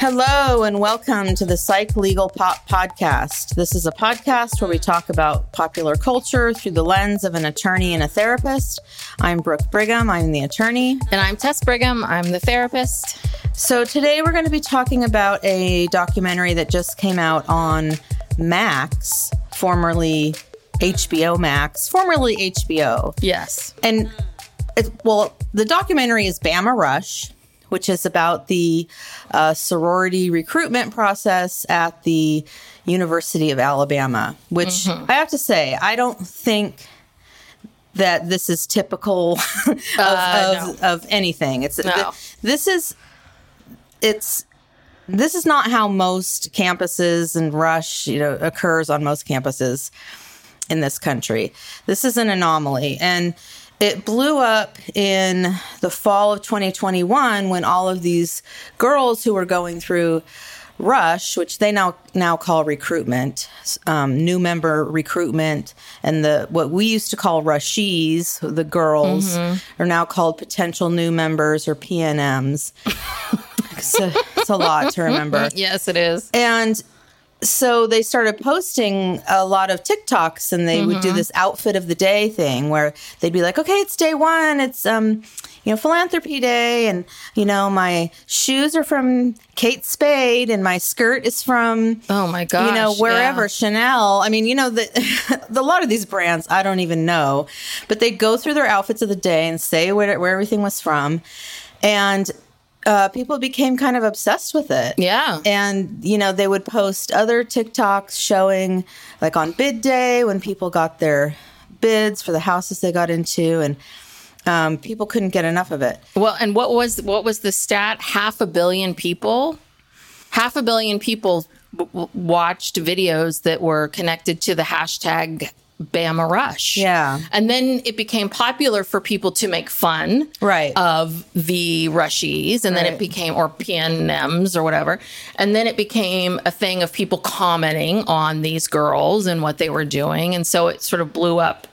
Hello and welcome to the Psych Legal Pop Podcast. This is a podcast where we talk about popular culture through the lens of an attorney and a therapist. I'm Brooke Brigham, I'm the attorney. And I'm Tess Brigham, I'm the therapist. So today we're going to be talking about a documentary that just came out on Max, formerly HBO Max, formerly HBO. Yes. And it, well, the documentary is Bama Rush, which is about the uh, sorority recruitment process at the University of Alabama, which Mm-hmm. I have to say, I don't think that this is typical of, Uh, of, of anything. It's No. this is it's this is not how most campuses and rush you know occurs on most campuses in this country. This is an anomaly. And it blew up in the fall of 2021 when all of these girls who were going through Rush, which they now now call recruitment, um, new member recruitment, and the what we used to call Rushies, the girls, are now called potential new members or PNMs. it's, a, it's a lot to remember. Yes, it is. And so they started posting a lot of TikToks and they would do this outfit of the day thing where they'd be like, okay, it's day one. It's, um, you know, philanthropy day. And, you know, my shoes are from Kate Spade and my skirt is from, Oh my gosh. you know, wherever yeah. Chanel. I mean, you know, the, a lot of these brands, I don't even know, but they'd go through their outfits of the day and say where, where everything was from. And, uh, people became kind of obsessed with it. Yeah. And, you know, they would post other TikToks showing, like on bid day, when people got their bids for the houses they got into, and um, people couldn't get enough of it. Well, and what was what was the stat? Half a billion people, half a billion people w- w- watched videos that were connected to the hashtag Bama Rush. Yeah. and then it became popular for people to make fun, Right. of the Rushies, and then it became or PNMs or whatever, and then it became a thing of people commenting on these girls and what they were doing, and so it sort of blew up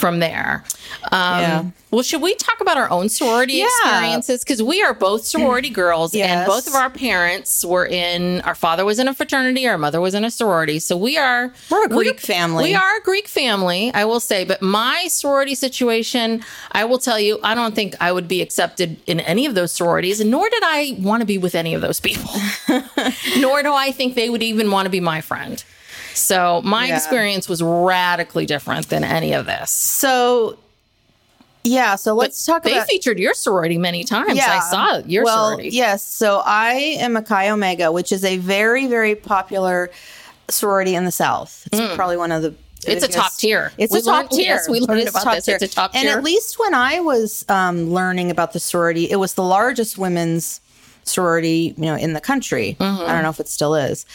from there. Um, Yeah. Well, should we talk about our own sorority Yeah. experiences? Because we are both sorority girls, and both of our parents were in. Our father was in a fraternity, our mother was in a sorority. So we are We're a we- Greek family. We are a Greek family, I will say. But my sorority situation, I will tell you, I don't think I would be accepted in any of those sororities, and nor did I want to be with any of those people. nor do I think they would even want to be my friend. So my Yeah. experience was radically different than any of this. So, yeah, so let's talk They about. featured your sorority many times. I saw your well, sorority. Yes. So I am a Chi Omega, which is a very, very popular sorority in the South. It's probably one of the. Mm. It's a top tier. It's We a top learned- tier. yes, we learned about this. It's a top tier. And at least when I was um, learning about the sorority, it was the largest women's sorority, you know, in the country. Mm-hmm. I don't know if it still is,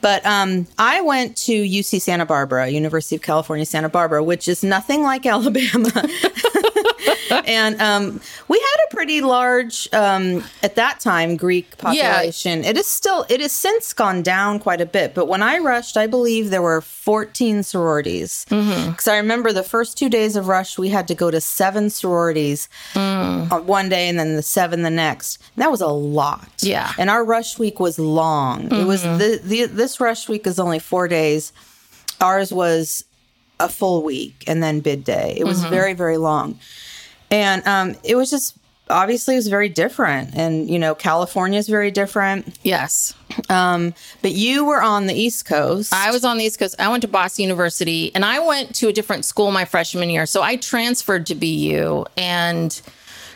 but um, I went to UC Santa Barbara, University of California, Santa Barbara, which is nothing like Alabama. and um, we had a pretty large, um, at that time, Greek population. It is still, it has since gone down quite a bit. But when I rushed, I believe there were 14 sororities. Mm-hmm. Because I remember the first two days of rush, we had to go to seven sororities on one day and then the seven the next. And that was a lot. Yeah. And our rush week was long. It was mm-hmm. the, the this rush week is only four days. Ours was a full week and then bid day. It was mm-hmm. very very long, and um, it was just obviously it was very different. And you know, California is very different. yes. Um, but you were on the East Coast. I was on the East Coast. I went to Boston University and I went to a different school my freshman year. So I transferred to BU and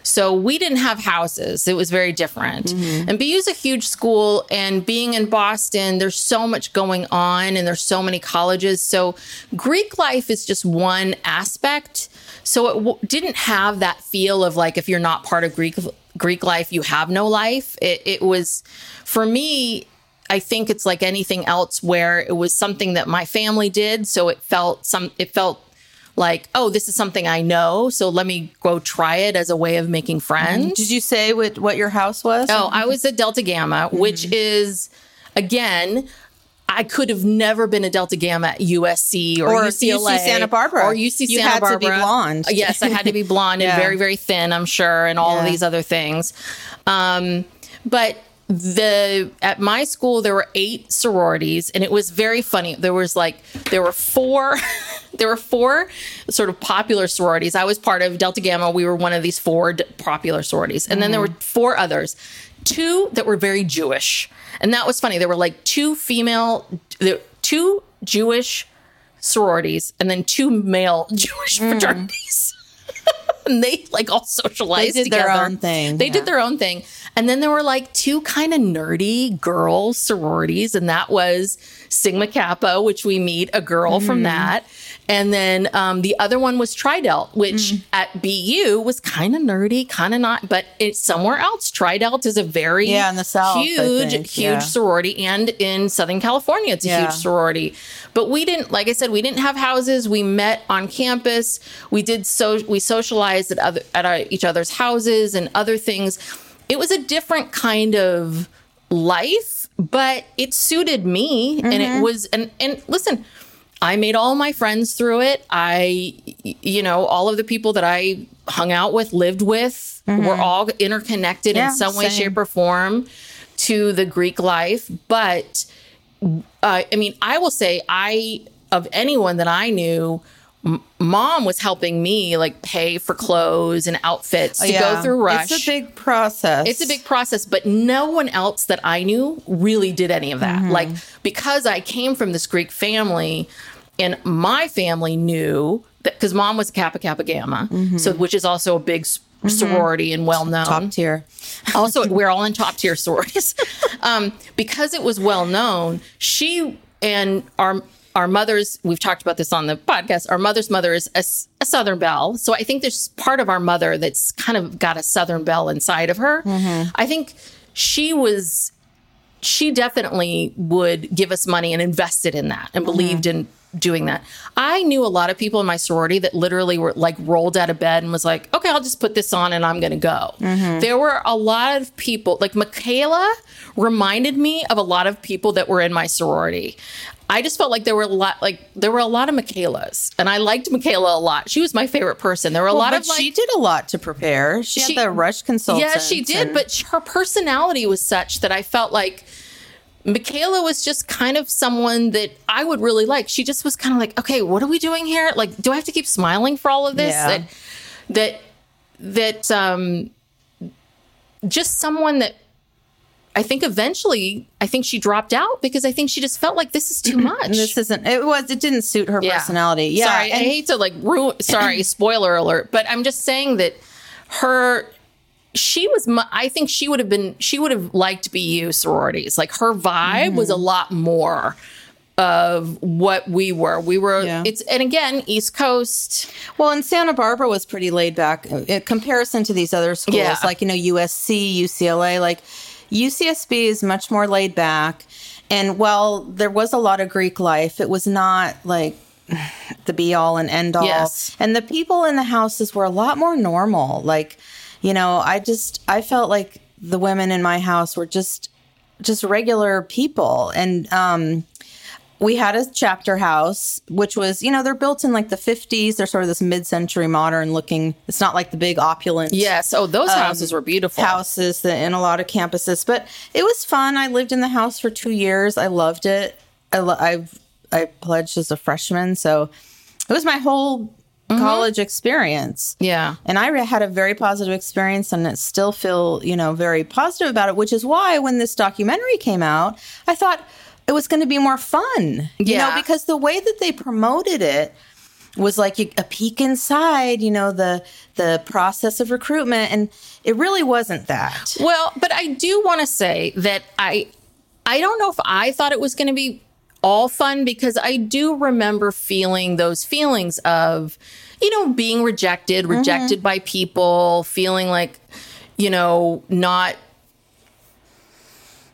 so we didn't have houses. It was very different. And BU is a huge school and being in Boston, there's so much going on and there's so many colleges. So Greek life is just one aspect. So it w- didn't have that feel of like if you're not part of Greek Greek life, you have no life. It, it was for me I think it's like anything else where it was something that my family did, so it felt some it felt like, oh, this is something I know, so let me go try it as a way of making mm-hmm. friends. Did you say what what your house was? Oh, I was a Delta Gamma, which mm-hmm. is again, I could have never been a Delta Gamma at USC or, Or UCLA UC Santa Barbara. or UC You Santa had to Barbara. be blonde. Yes, I had to be blonde Yeah. and very very thin, I'm sure, and all of these other things. Um, but the at my school there were eight sororities and it was very funny there was like there were four there were four sort of popular sororities i was part of delta gamma we were one of these four popular sororities and then there were four others two that were very jewish and that was funny there were like two female two jewish sororities and then two male jewish fraternities and they like all socialized They did their own thing, They yeah. did their own thing. And then there were like two kind of nerdy girl sororities, and that was Sigma Kappa, which we meet a girl Mm-hmm. from that. And then um, the other one was Tridelt, which Mm. at BU was kind of nerdy, kind of not, but it's somewhere else. Tridelt is a very Yeah, in the South, huge, huge yeah. sorority, and in Southern California, it's a Yeah. huge sorority. But we didn't, like I said, we didn't have houses. We met on campus. We did so. We socialized at other at our, each other's houses and other things. It was a different kind of life, but it suited me, and Mm-hmm. it was. And and listen. I made all my friends through it. I, you know, all of the people that I hung out with, lived with, were all interconnected Mm-hmm. Yeah, in some way, same. shape, or form to the Greek life. But uh, I mean, I will say, I of anyone that I knew, m- mom was helping me like pay for clothes and outfits oh, to go through Rush. It's a big process. It's a big process, but no one else that I knew really did any of that. Mm-hmm. Like because I came from this Greek family, and my family knew that because mom was Kappa Kappa Gamma, mm-hmm. so which is also a big s- mm-hmm. sorority and well known top tier. also we're all in top tier sororities um, because it was well known she and our our mothers we've talked about this on the podcast our mother's mother is a southern belle so i think there's part of our mother that's kind of got a southern belle inside of her mm-hmm. i think she was she definitely would give us money and invested in that and mm-hmm. believed in doing that. I knew a lot of people in my sorority that literally were like rolled out of bed and was like, okay, I'll just put this on and I'm going to go. Mm-hmm. There were a lot of people, like Michaela reminded me of a lot of people that were in my sorority. I just felt like there were a lot, like there were a lot of Michaelas, and I liked Michaela a lot. She was my favorite person. There were a lot but of like, she did a lot to prepare. She, She- had the rush consultant. yeah, she did, but her personality was such that I felt like Michaela was just kind of someone that I would really like. She just was kind of like, okay, what are we doing here? Like, do I have to keep smiling for all of this? Yeah. That that that um just someone that I think eventually I think she dropped out because I think she just felt like this is too much. this isn't. It was. It didn't suit her Yeah. personality. Yeah. Sorry, I hate to like ruin. Sorry, spoiler alert. But I'm just saying that her, she was. I think she would have been. She would have liked BU sororities. Like her vibe was a Mm-hmm. lot more of what we were. We were. Yeah. It's and again East Coast. Well, and Santa Barbara was pretty laid back in comparison to these other schools, Yeah. like you know USC, UCLA. Like UCSB is much more laid back, and while there was a lot of Greek life, it was not like the be all and end all. Yes. And the people in the houses were a lot more normal. Like, you know, I just I felt like the women in my house were just just regular people. And um we had a chapter house, which was, you know, they're built in like the 50s. They're sort of this mid century modern looking. It's not like the big opulent Yes. Oh, those um, houses were beautiful. houses that in a lot of campuses. But it was fun. I lived in the house for two years. I loved it. I lo- I've I pledged as a freshman, so it was my whole mm-hmm. college experience. Yeah. And I had a very positive experience, and it still feel you know very positive about it. Which is why when this documentary came out, I thought it was going to be more fun. You know, because the way that they promoted it was like a peek inside, you know, the the process of recruitment, and it really wasn't that. Well, but I do want to say that I I don't know if I thought it was going to be all fun because I do remember feeling those feelings of you know being rejected, Mm-hmm. rejected by people, feeling like you know not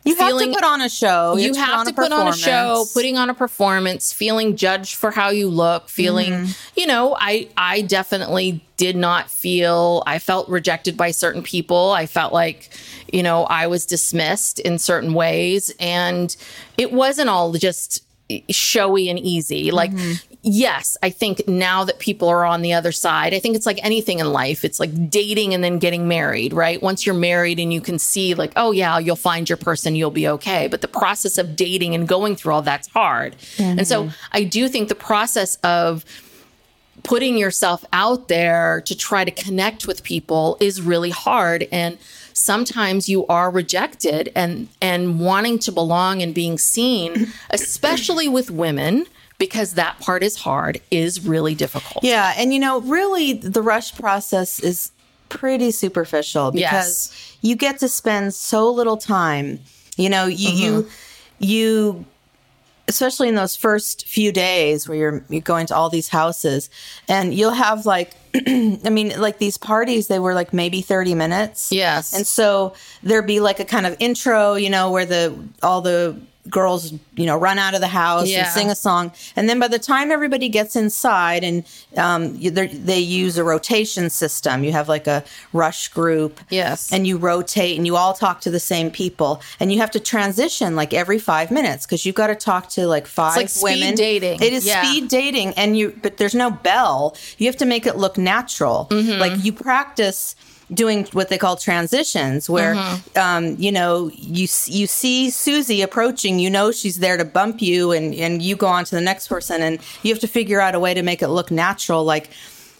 You feeling- have to put on a show. you have to put on a show, putting on a performance, feeling judged for how you look, feeling, Mm-hmm. you know, I I definitely did not feel I felt rejected by certain people. I felt like, you know, I was dismissed in certain ways and it wasn't all just showy and easy. Like mm-hmm. yes, I think now that people are on the other side, I think it's like anything in life. It's like dating and then getting married, right? Once you're married and you can see like, oh yeah, you'll find your person, you'll be okay. But the process of dating and going through all that's hard. And so I do think the process of putting yourself out there to try to connect with people is really hard and sometimes you are rejected and and wanting to belong and being seen especially with women because that part is hard is really difficult Yeah, and you know, really, the rush process is pretty superficial because Yes. you get to spend so little time. You know, you mm-hmm. you you especially in those first few days where you're you're going to all these houses and you'll have like I mean like these parties they were like maybe 30 minutes. Yes. And so there'd be like a kind of intro, you know, where the all the girls, you know, run out of the house Yeah. and sing a song. And then by the time everybody gets inside and um, they're- use a rotation system, you have like a rush group. Yes. And you rotate and you all talk to the same people. And you have to transition like every five minutes because you've got to talk to like five like speed women. dating. It is Yeah. speed dating. And you, but there's no bell. You have to make it look natural. Mm-hmm. Like you practice doing what they call transitions where Mm-hmm. um, you know you you see Susie approaching you know she's there to bump you and and you go on to the next person and you have to figure out a way to make it look natural like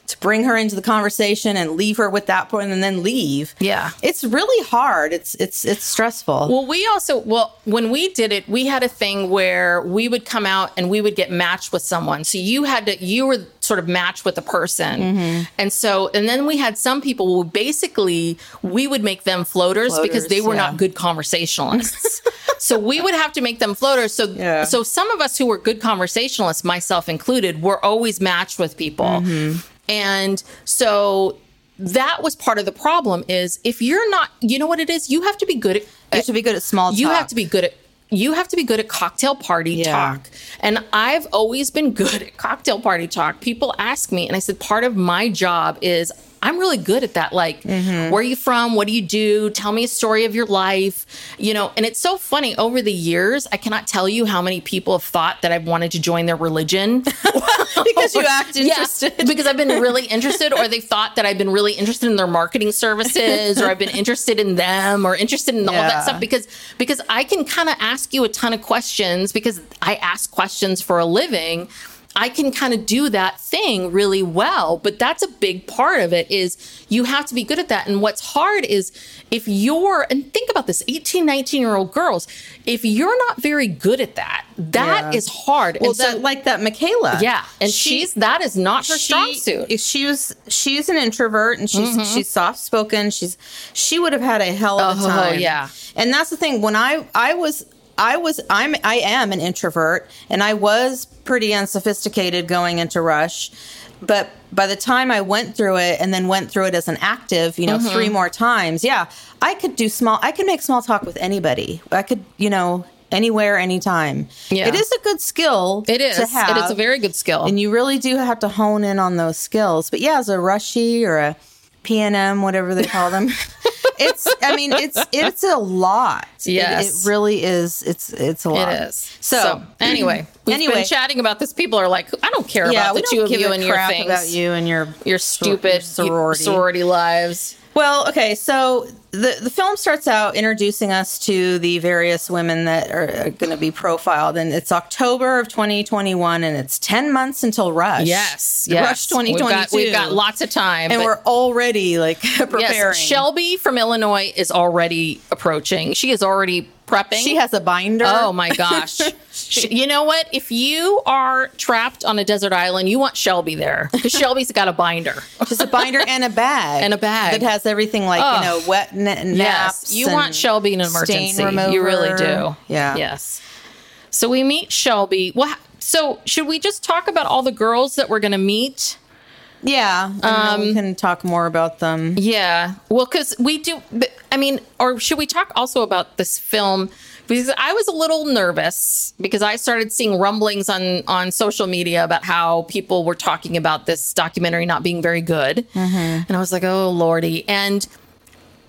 to bring her into the conversation and leave her with that point and then leave Yeah. it's really hard it's it's it's stressful Well, we also, well, when we did it, we had a thing where we would come out and we would get matched with someone. So you had to, you were sort of match with a person. Mm-hmm. And so, and then we had some people who basically, we would make them floaters, because they were yeah. not good conversationalists. so we would have to make them floaters. So, Yeah. so some of us who were good conversationalists, myself included, were always matched with people. Mm-hmm. And so, that was part of the problem is if you're not you know what it is you have to be good at you have to be good at small you have to be good at you have to be good at cocktail party Yeah. talk. And I've always been good at cocktail party talk. People ask me, and I said, part of my job is I'm really good at that. Like, Mm-hmm. where are you from? What do you do? Tell me a story of your life. You know, and it's so funny over the years, I cannot tell you how many people have thought that I've wanted to join their religion. because you act Yeah, interested because I've been really interested, or they thought that I've been really interested in their marketing services, or I've been interested in them, or interested in all that stuff. Because because I can kind of ask you a ton of questions because I ask questions for a living. I can kind of do that thing really well, but that's a big part of it is you have to be good at that. And what's hard is if you're, and think about this 18, 19 year old girls, if you're not very good at that, that is Yeah. hard. well and so, like that michaela yeah, and She- she's that is not her strong suit. She was she's an introvert and she's Mm-hmm. she's soft spoken. She's she would have had a hell of a Oh, time. yeah. And that's the thing. When I I was I was I'm I am an introvert and I was pretty unsophisticated going into Rush. But by the time I went through it and then went through it as an active, you know, Mm-hmm. three more times, yeah, I could do small I could make small talk with anybody. I could, you know, anywhere, anytime. Yeah. It is a good skill. It is. To have, It is a very good skill. and you really do have to hone in on those skills. But yeah, as a rushy or a PNM, whatever they call them, it's. I mean, it's it's a lot. It- Yes. it, really is. It's it's a lot. It is. So, anyway, we've anyway. been chatting about this. People are like, I don't care yeah, about the two of you and your things. about you and your Your stupid your sorority. sorority lives. Well, okay, so the the film starts out introducing us to the various women that are going to be profiled, and it's October of 2021, and it's 10 months until Rush. Yes, Rush yes. 2022. We've got, we've got lots of time. and we're already like preparing. yes, Shelby from Illinois is already approaching. She is already prepping. she has a binder. Oh my gosh. Sh- you know what? If you are trapped on a desert island, you want Shelby there because Shelby's got a binder. Just a binder and a bag. And a bag. That has everything like, Ugh. you know, wet n- naps. Yes, you want Shelby in an emergency. You really do. Yeah. Yes. So we meet Shelby. Well, so should we just talk about all the girls that we're going to meet? Yeah. Um, we can talk more about them. Yeah. Well, because we do. I mean, or should we talk also about this film? Because I was a little nervous because I started seeing rumblings on on social media about how people were talking about this documentary not being very good, and I was like, "Oh lordy!" And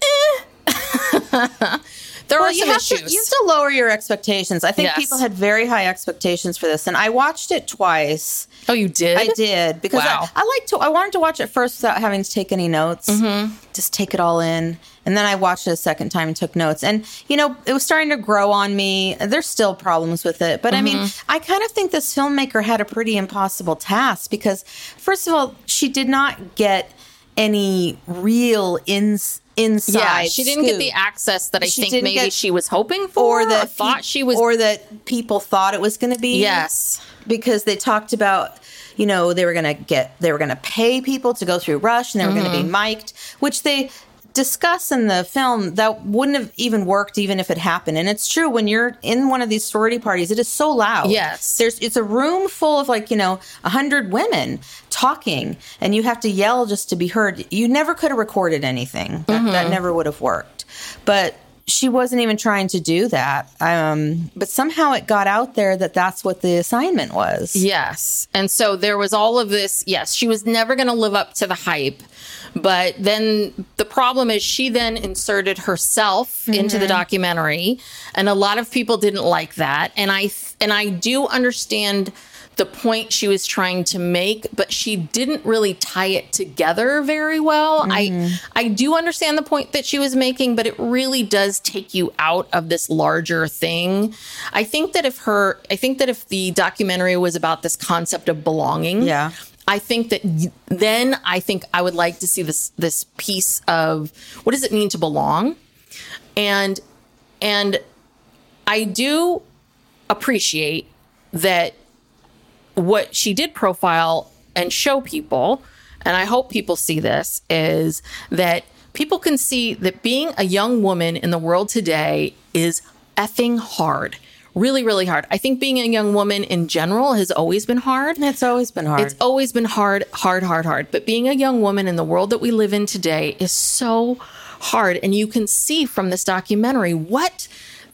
eh. there Well, are you some have, issues. to, you have to lower your expectations. I think Yes. people had very high expectations for this, and I watched it twice. oh, you did? I did because Wow. I, I like to. I wanted to watch it first without having to take any notes. Mm-hmm. Just take it all in, and then I watched it a second time and took notes. And you know, it was starting to grow on me. There's still problems with it, but I mean, Mm-hmm. I kind of think this filmmaker had a pretty impossible task because, first of all, she did not get any real ins inside. Yeah, she didn't get the access that I She think maybe get- she was hoping for, or that or thought she was. or that people thought it was going to be yes, because they talked about you know they were going to get they were going to pay people to go through rush and they were going Mm-hmm. to be mic'd which they discuss in the film that wouldn't have even worked even if it happened and it's true when you're in one of these sorority parties it is so loud Yes. there's it's a room full of like you know a hundred women talking and you have to yell just to be heard you never could have recorded anything that, Mm-hmm. that never would have worked but she wasn't even trying to do that um, but somehow it got out there that that's what the assignment was Yes. And so there was all of this. Yes, she was never going to live up to the hype. But then the problem is she then inserted herself into the mm-hmm. documentary and a lot of people didn't like that. And I and I do understand the point she was trying to make, but she didn't really tie it together very well. I mm-hmm. I do understand the point that she was making, but it really does take you out of this larger thing. I think that if her I think that if the documentary was about this concept of belonging, Yeah. I think that then I think I would like to see this this piece of what does it mean to belong? And and I do appreciate that what she did profile and show people, and I hope people see this, is that people can see that being a young woman in the world today is effing hard. Really, really hard. I think being a young woman in general has always been hard. it's always been hard It's always been hard, hard, hard, hard. But being a young woman in the world that we live in today is so hard. And you can see from this documentary what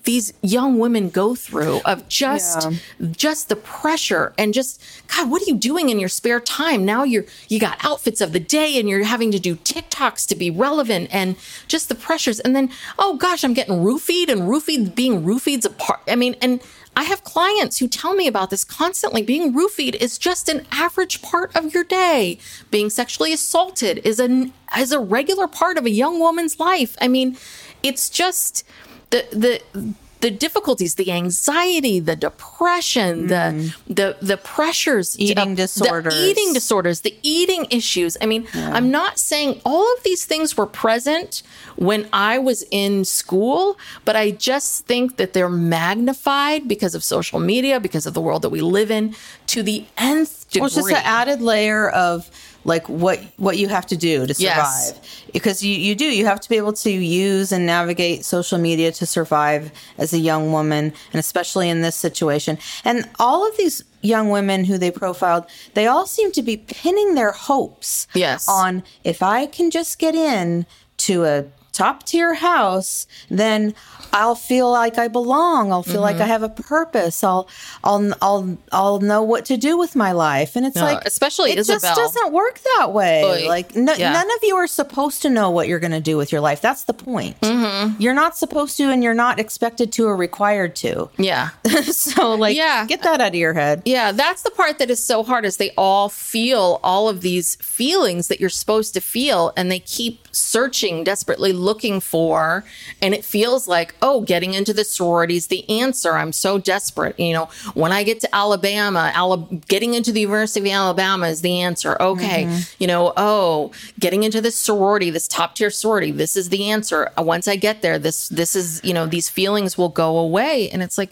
these young women go through of just just the pressure and just god what are you doing in your spare time now you're you got outfits of the day and you're having to do tiktoks to be relevant and just the pressures and then oh gosh i'm getting roofied and roofied being roofied's a part i mean and I have clients who tell me about this constantly. Being roofied is just an average part of your day. Being sexually assaulted is an is a regular part of a young woman's life. I mean, it's just the the the difficulties, the anxiety, the depression, the the the pressures, Mm-hmm. Eating the disorders. eating disorders, the eating issues. I mean, I'm not saying all of these things were present when I was in school, but I just think that they're magnified because of social media, because of the world that we live in, to the nth degree. Well, it's just an added layer of like what what you have to do to survive Yes. because you, you do you have to be able to use and navigate social media to survive as a young woman and especially in this situation and all of these young women who they profiled they all seem to be pinning their hopes Yes. on if i can just get in to a top tier house, then I'll feel like I belong. I'll feel like Mm-hmm. I have a purpose. I'll I'll I'll I'll know what to do with my life. And it's No, like especially it Isabel. just doesn't work that way. Oy. Like no, Yeah. none of you are supposed to know what you're going to do with your life. That's the point. Mm-hmm. You're not supposed to, and you're not expected to or required to. Yeah. so like, Yeah. get that out of your head. Yeah, that's the part that is so hard is they all feel all of these feelings that you're supposed to feel and they keep searching desperately looking for and it feels like, oh, getting into the sororities the answer. I'm so desperate. You know, when I get to Alabama, Ala- getting into the University of Alabama is the answer. Okay. Mm-hmm. You know, oh, getting into this sorority, this top tier sorority, this is the answer. Once I get there, this this is, you know, these feelings will go away and it's like,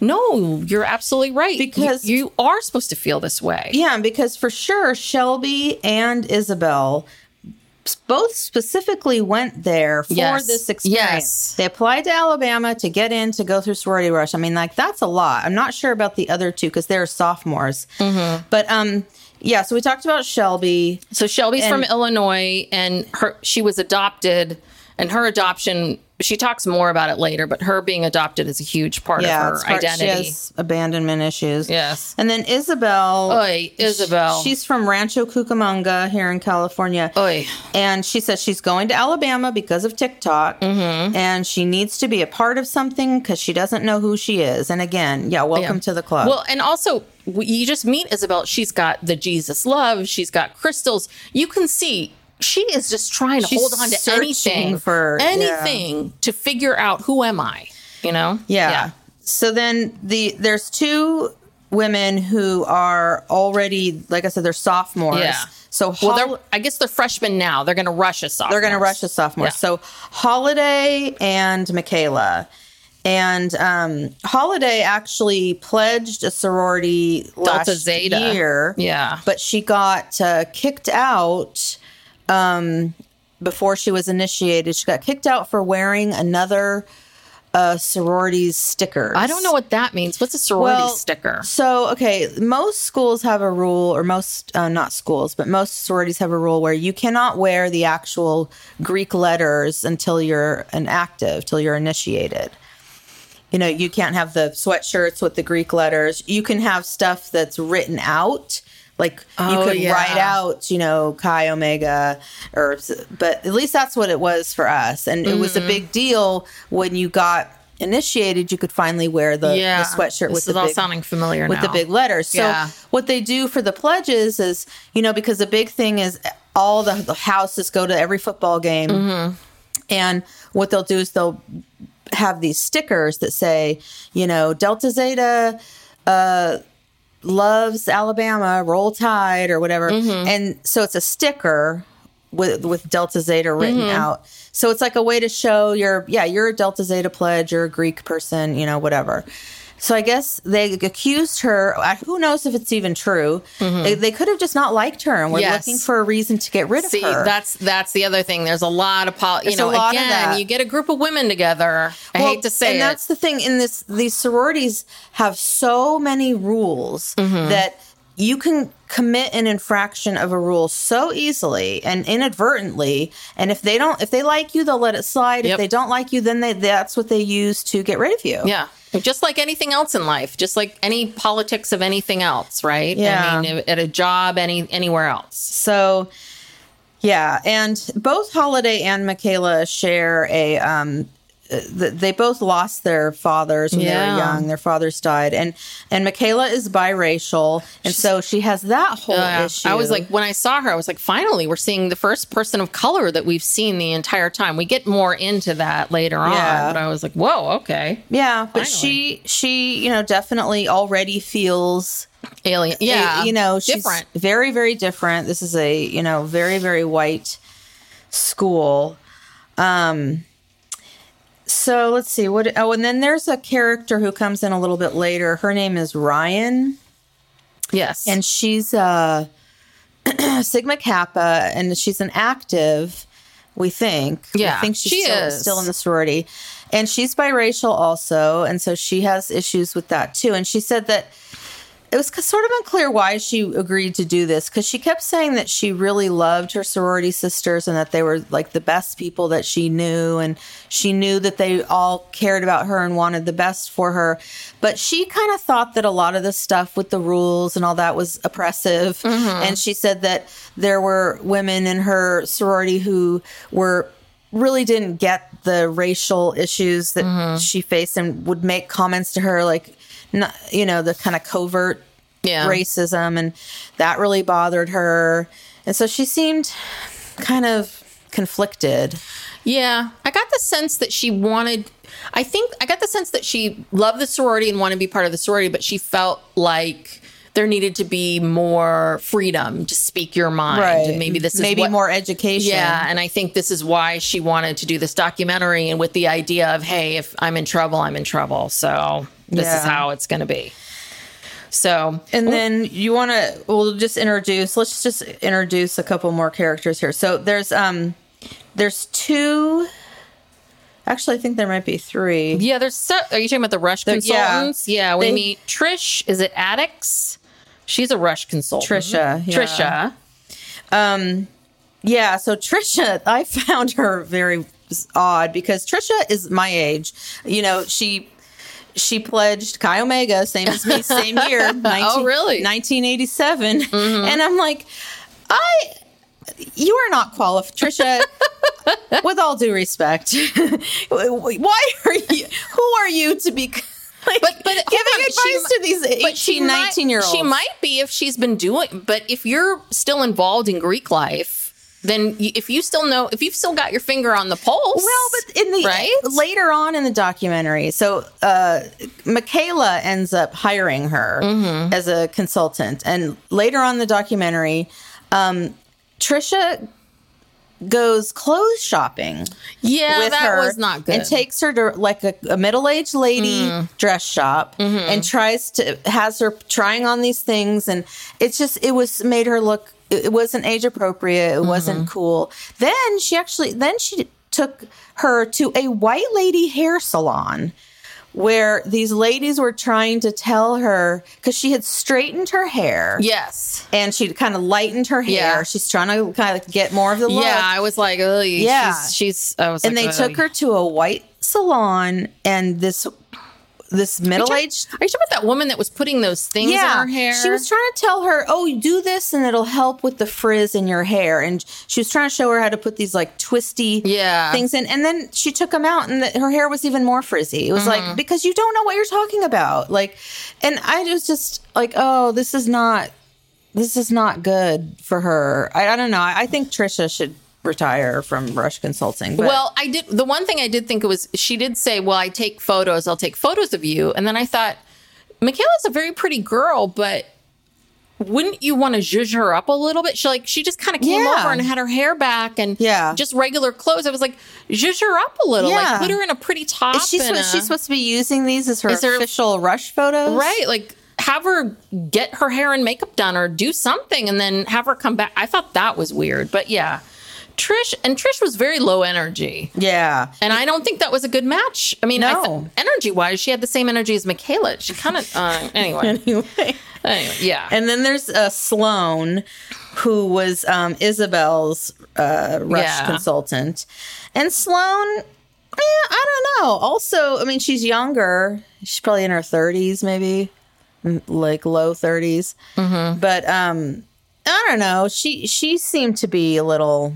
no, you're absolutely right. Because- you, are supposed to feel this way. Yeah, because for sure, Shelby and Isabel both specifically went there for Yes. this experience. Yes. They applied to Alabama to get in to go through sorority rush. I mean, like that's a lot. I'm not sure about the other two because they're sophomores. Mm-hmm. But um, yeah. So we talked about Shelby. So Shelby's from Illinois, and her she was adopted, and her adoption. She talks more about it later, but her being adopted is a huge part Yeah, of her part- identity. She has abandonment issues. Yes. And then Isabel. Oy, Isabel. She's from Rancho Cucamonga here in California. Oy. And she says she's going to Alabama because of TikTok. Mm-hmm. And she needs to be a part of something because she doesn't know who she is. And again, yeah, welcome Yeah. to the club. Well, and also you just meet Isabel. She's got the Jesus love. She's got crystals. You can see she is just trying to She's hold on to anything for- yeah. anything to figure out who am I. You know? yeah. yeah. So then the there's two women who are already, like I said, they're sophomores. Yeah. So Well, Hol- they're. I guess they're freshmen now. They're going to rush a sophomore. They're going to rush the sophomores. Yeah. So Holiday and Michaela. And um, Holiday actually pledged a sorority last Delta Zeta. year. Yeah. But she got uh, kicked out um, before she was initiated. She got kicked out for wearing another uh, sorority's sticker. I don't know what that means. What's a sorority Well, sticker? So, okay, most schools have a rule, or most, uh, not schools, but most sororities have a rule where you cannot wear the actual Greek letters until you're an active, till you're initiated. You know, you can't have the sweatshirts with the Greek letters. You can have stuff that's written out. Like you Oh, could yeah. write out, you know, Chi Omega, or but at least that's what it was for us, and it was a Mm-hmm. big deal when you got initiated. You could finally wear the, Yeah. the sweatshirt This with is the all big, sounding familiar with the big letters. So Yeah. what they do for the pledges is, you know, because the big thing is all the, the houses go to every football game, Mm-hmm. and what they'll do is they'll have these stickers that say, you know, Delta Zeta. Uh, loves Alabama, roll tide or whatever. Mm-hmm. And so it's a sticker with with Delta Zeta written Mm-hmm. out. So it's like a way to show you're yeah, you're a Delta Zeta pledge, you're a Greek person, you know, whatever. So I guess they accused her. Who knows if it's even true? They, they could have just not liked her, and were Mm-hmm. Yes. looking for a reason to get rid See, of her. that's that's the other thing. There's a lot of pol- you a know. lot of again, you get a group of women together. I Well, hate to say and it. that's the thing in this these sororities have so many rules Mm-hmm. that you can commit an infraction of a rule so easily and inadvertently and if they don't if they like you they'll let it slide Yep. if they don't like you then they that's what they use to get rid of you Yeah. Just like anything else in life, just like any politics of anything else, right? Yeah. I mean, at a job, any anywhere else. So, yeah, and both Holiday and Michaela share a. Um, they both lost their fathers when they were young. Their fathers died, and and Michaela is biracial, and so she has that whole Yeah. issue. I was like, when I saw her, I was like, finally, we're seeing the first person of color that we've seen the entire time. We get more into that later Yeah. on, but I was like, whoa, okay, yeah, but finally. she she you know definitely already feels alien, yeah, you know she's different. very very different this is a you know very very white school um so let's see what oh and then there's a character who comes in a little bit later. Her name is ryan. Yes, and she's uh sigma kappa and she's an active we think. Yeah, we think she's she still, is. still in the sorority. And she's biracial also and so she has issues with that too. And she said that it was sort of unclear why she agreed to do this because she kept saying that she really loved her sorority sisters and that they were like the best people that she knew and she knew that they all cared about her and wanted the best for her. But she kind of thought that a lot of the stuff with the rules and all that was oppressive. Mm-hmm. And she said that there were women in her sorority who were really didn't get the racial issues that mm-hmm. she faced and would make comments to her like not, you know the kind of covert Yeah. racism and that really bothered her and so she seemed kind of conflicted Yeah, I got the sense that she wanted. I think I got the sense that she loved the sorority and wanted to be part of the sorority, but she felt like there needed to be more freedom to speak your mind, and maybe this is maybe what- more education Yeah, and I think this is why she wanted to do this documentary, and with the idea of, hey, if I'm in trouble, I'm in trouble. So this is how it's going to be. So And then you want to we'll just introduce let's just introduce a couple more characters here. So there's um there's two Actually, I think there might be three. Yeah, there's. So, are you talking about the Rush The- yeah. consultants? Yeah, we They- meet Trish. Is it Addicts? She's a Rush consultant. Trisha, yeah. Trisha. Yeah, so Trisha, I found her very odd because Trisha is my age. You know, she she pledged Chi Omega, same as me, same year. 19, Oh, really? 1987. Mm-hmm. And I'm like, I, you are not qualified, Trisha. with all due respect, why are you? Who are you to be? Like, But but giving on, advice mi- to these but she 18, might- 19 year olds. She might be if she's been doing. But if you're still involved in Greek life, then if you still know, if you've still got your finger on the pulse, Well, but in the right? later on in the documentary, so uh, Michaela ends up hiring her Mm-hmm. as a consultant, and later on in the documentary, um, Trisha goes clothes shopping yeah, with that her was not good. Mm. and takes her to like a, a middle-aged lady dress shop Mm-hmm. and tries to has her trying on these things and it's just it was made her look it it wasn't age appropriate it Mm-hmm. wasn't cool then she actually then she took her to a white lady hair salon where these ladies were trying to tell her because she had straightened her hair yes. and she kind of lightened her hair Yeah. she's trying to kind of get more of the look Yeah, I was like, oh, Yeah. she's, she's. I was and like, they took her to a white salon and this this middle-aged Are you talking about that woman that was putting those things in her hair? she was trying to tell her oh do this and it'll help with the frizz in your hair and she was trying to show her how to put these like twisty Yeah. things in and then she took them out and the, her hair was even more frizzy it was Mm-hmm. like because you don't know what you're talking about like and i was just like oh this is not this is not good for her i, I don't know I, I think trisha should retire from rush consulting but- Well, I did. The one thing I did think it was she did say, "Well, I take photos. I'll take photos of you." And then I thought, Michaela's a very pretty girl, but wouldn't you want to zhuzh her up a little bit? She like she just kind of came Yeah. over and had her hair back and Yeah. just regular clothes. I was like, zhuzh her up a little, Yeah. like put her in a pretty top. Is she, a- she's supposed to be using these as her there- official rush photos? right? Like have her get her hair and makeup done or do something, and then have her come back. I thought that was weird, but yeah. Trish and Trish was very low energy. Yeah. And I don't think that was a good match. I mean, I No. th- energy wise, she had the same energy as Michaela. She kind of, uh, anyway. Anyway. anyway, yeah. And then there's uh, Sloan, who was um, Isabel's uh, rush Yeah. consultant. And Sloan, eh, I don't know. Also, I mean, she's younger. She's probably in her 30s, maybe, like low 30s. Mm-hmm. But um, I don't know. She she seemed to be a little.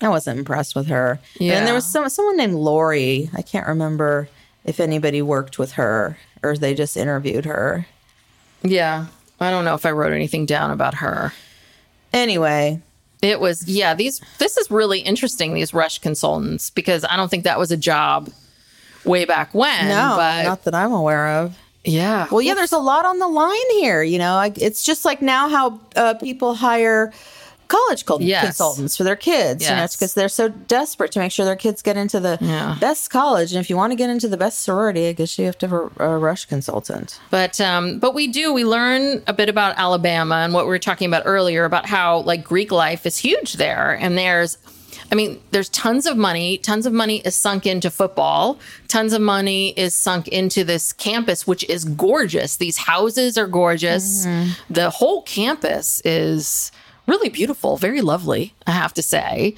I wasn't impressed with her. Yeah. And there was some someone named Lori. I can't remember if anybody worked with her or they just interviewed her. yeah. I don't know if I wrote anything down about her. Anyway, It was, yeah, these, this is really interesting, these rush consultants, because I don't think that was a job way back when. no, but not that I'm aware of. yeah. Well, yeah, there's a lot on the line here. You know, it's just like now how uh, people hire college col- Yes. consultants for their kids. You know, Yes. because they're so desperate to make sure their kids get into the Yeah. best college. And if you want to get into the best sorority, I guess you have to have a, a rush consultant. But um, but we do we learn a bit about Alabama and what we were talking about earlier about how like Greek life is huge there, and there's I mean, there's tons of money. Tons of money is sunk into football. Tons of money is sunk into this campus, which is gorgeous. These houses are gorgeous. The whole campus is really beautiful, very lovely, I have to say.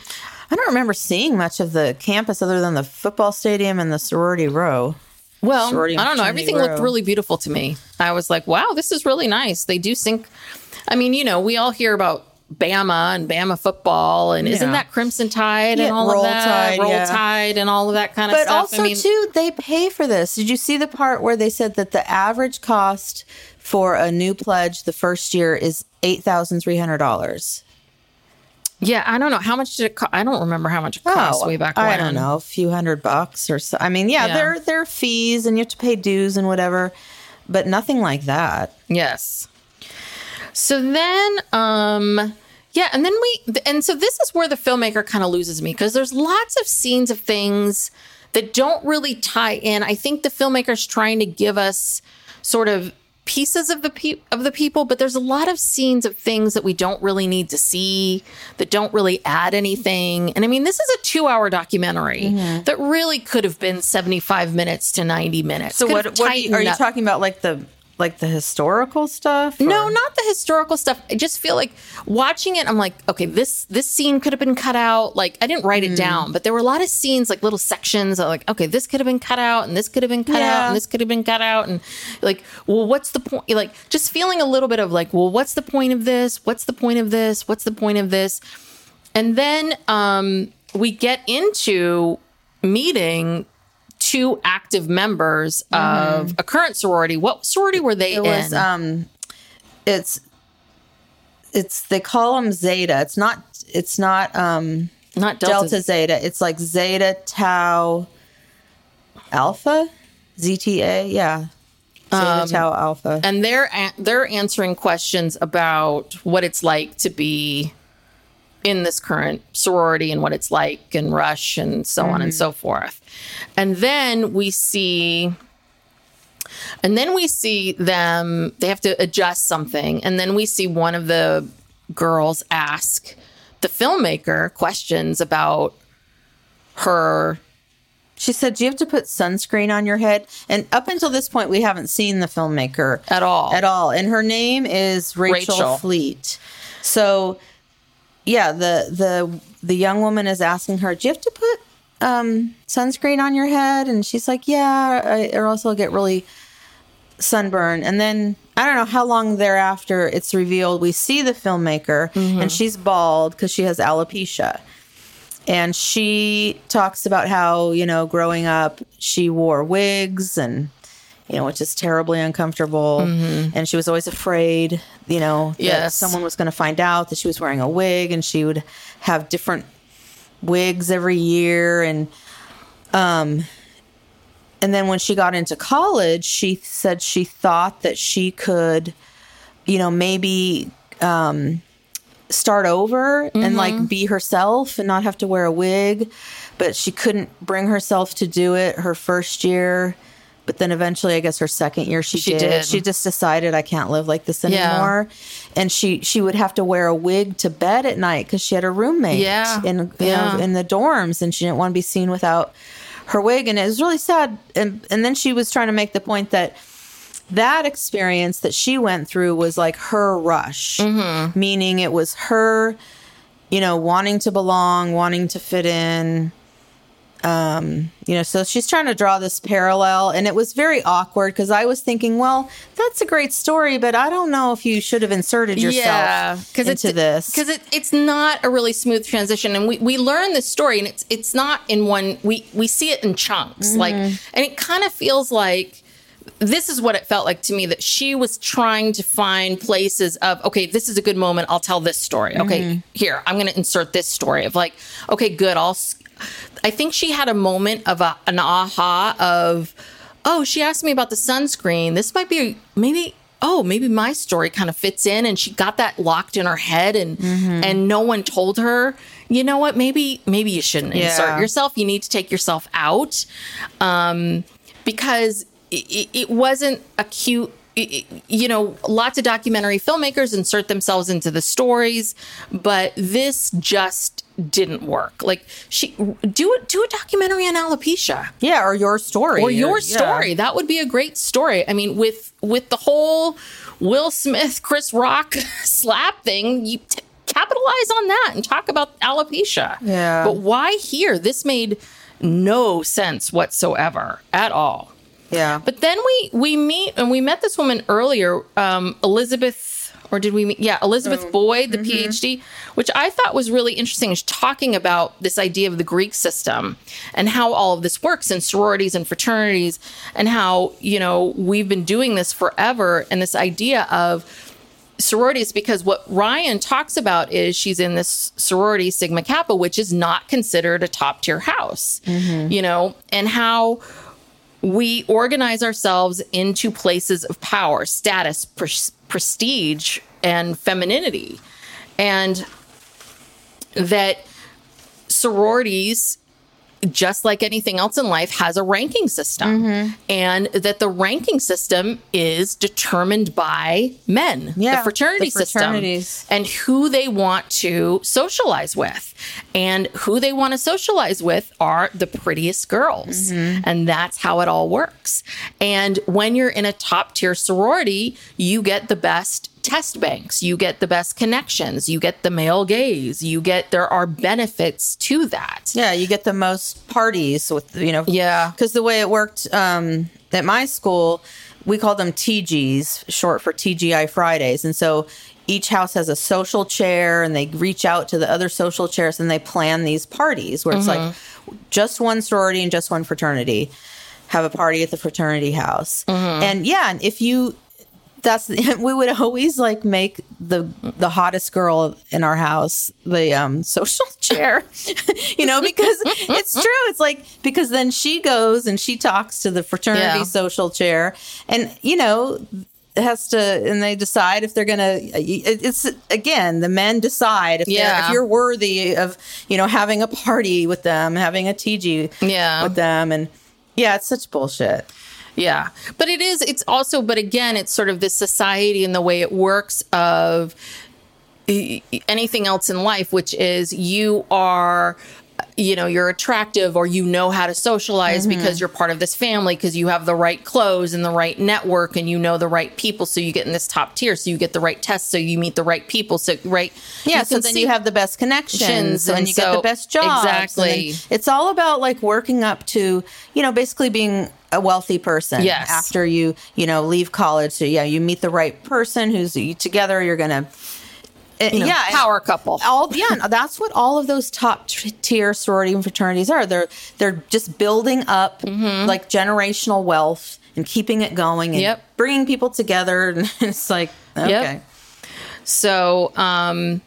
I don't remember seeing much of the campus other than the football stadium and the sorority row. Well, Sorority I don't know. Everything looked really beautiful to me. I was like, wow, this is really nice. They do sync. I mean, you know, we all hear about Bama and Bama football, and isn't that Crimson Tide Yeah, and all of that? Tide, Roll yeah. Tide and all of that kind of But stuff. also, I mean, too, they pay for this. Did you see the part where they said that the average cost for a new pledge the first year is eight thousand three hundred dollars? yeah, I don't know. How much did it cost? I don't remember how much it cost way back when. Oh, I don't know, a few hundred bucks or so. I mean, yeah, Yeah. there there are fees and you have to pay dues and whatever, but nothing like that. Yes. So then, um, yeah, and then we, and so this is where the filmmaker kind of loses me because there's lots of scenes of things that don't really tie in. I think the filmmaker's trying to give us sort of pieces of the pe- of the people, but there's a lot of scenes of things that we don't really need to see that don't really add anything. And I mean, this is a two hour documentary mm-hmm. that really could have been 75 minutes to 90 minutes. So Could what, what are you, are you talking about? Like the like the historical stuff? No, not the historical stuff. I just feel like watching it, I'm like, okay, this this scene could have been cut out. Like I didn't write it down, but there were a lot of scenes, like little sections of like, okay, this could have been cut out and this could have been cut out and this could have been cut out. And like, well, what's the point? Like just feeling a little bit of like, well, what's the point of this? What's the point of this? What's the point of this? And then um we get into meeting two active members of a current sorority. What sorority were they Mm-hmm. It was in? um, it's it's they call them Zeta. It's not it's not um Not Delta, Delta. Zeta. It's like Zeta Tau Alpha, ZTA. Yeah, Zeta Tau Alpha. and they're a- they're answering questions about what it's like to be in this current sorority and what it's like and rush and so on and mm-hmm. so forth and then we see and then we see them they have to adjust something and then we see one of the girls ask the filmmaker questions about her She said, "Do you have to put sunscreen on your head?" And up until this point, we haven't seen the filmmaker At all. At all. And her name is Rachel, Rachel. Fleit. So, yeah, the the the young woman is asking her, "Do you have to put um, sunscreen on your head?" And she's like, "Yeah, I, or else I'll get really sunburned." And then I don't know how long thereafter it's revealed we see the filmmaker, and she's bald because she has alopecia and she talks about how you know growing up she wore wigs and you know which is terribly uncomfortable. And she was always afraid you know that Yes. someone was going to find out that she was wearing a wig and she would have different wigs every year. And um and then when she got into college she said she thought that she could you know maybe um start over and like be herself and not have to wear a wig. But she couldn't bring herself to do it her first year but then eventually i guess her second year she, She did. did. she just decided i can't live like this Yeah. anymore and she she would have to wear a wig to bed at night because she had a roommate Yeah. in Yeah. know in the dorms and she didn't want to be seen without her wig and it was really sad and and then she was trying to make the point that that experience that she went through was like her rush Mm-hmm. meaning it was her you know wanting to belong wanting to fit in um you know so she's trying to draw this parallel and it was very awkward because i was thinking well that's a great story but i don't know if you should have inserted yourself into it's, this because it, it's not a really smooth transition, and we we learn this story, and it's it's not in one. We we see it in chunks, like, Mm-hmm. and it kind of feels like this is what it felt like to me that she was trying to find places of okay this is a good moment i'll tell this story okay Mm-hmm. here i'm going to insert this story of like okay good i'll i think she had a moment of a, an aha of oh she asked me about the sunscreen this might be maybe oh maybe my story kind of fits in and she got that locked in her head and Mm-hmm. and no one told her you know what maybe maybe you shouldn't Yeah. insert yourself you need to take yourself out um because it, it, wasn't a cute it- you know lots of documentary filmmakers insert themselves into the stories but this just didn't work. Like she do it do a documentary on alopecia Yeah, or your story. or your yeah. story. That would be a great story. I mean, with with the whole Will Smith, Chris Rock slap thing, you t- capitalize on that and talk about alopecia. Yeah. But why here? This made no sense whatsoever at all. Yeah. But then we we meet and we met this woman earlier, um, Elizabeth, or did we meet? Yeah, Elizabeth oh, Boyd, the mm-hmm. PhD, which I thought was really interesting. She's talking about this idea of the Greek system and how all of this works in sororities and fraternities, and how you know we've been doing this forever, and this idea of sororities because what Ryan talks about is she's in this sorority Sigma Kappa, which is not considered a top tier house, mm-hmm. you know, and how we organize ourselves into places of power, status, pres- prestige, and femininity. And that sororities just like anything else in life has a ranking system Mm-hmm. and that the ranking system is determined by men Yeah, the fraternity the system and who they want to socialize with and who they want to socialize with are the prettiest girls. Mm-hmm. and that's how it all works. And when you're in a top tier sorority you get the best test banks. You get the best connections. You get the male gaze. You get there are benefits to that. Yeah, you get the most parties with you know. Yeah. because the way it worked um, at my school, we called them TGs, short for TGI Fridays, and so each house has a social chair, and they reach out to the other social chairs, and they plan these parties where it's like just one sorority and just one fraternity. Have a party at the fraternity house, and yeah, and if you that's we would always like make the the hottest girl in our house the um social chair you know because it's true. It's like because then she goes and she talks to the fraternity Yeah. social chair. And you know has to and they decide if they're gonna it's again the men decide if Yeah. if you're worthy of you know having a party with them having a tg Yeah. with them and yeah it's such bullshit Yeah. But it is, it's also, but again, it's sort of this society and the way it works of anything else in life, which is you are. You know, you're attractive or you know how to socialize because you're part of this family because you have the right clothes and the right network and you know the right people. So you get in this top tier. So you get the right tests. So you meet the right people. So, right. Yeah, so then see- you have the best connections and and you get the best jobs. Exactly. it's all about like working up to, you know, basically being a wealthy person. Yes. After you, you know, leave college. So yeah, you meet the right person who's you, together. You're gonna. uh, you know, yeah, power couple. All yeah, that's what all of those top t- tier sorority and fraternities are. They're they're just building up like generational wealth and keeping it going and Yep. bringing people together. And it's like okay, So, um,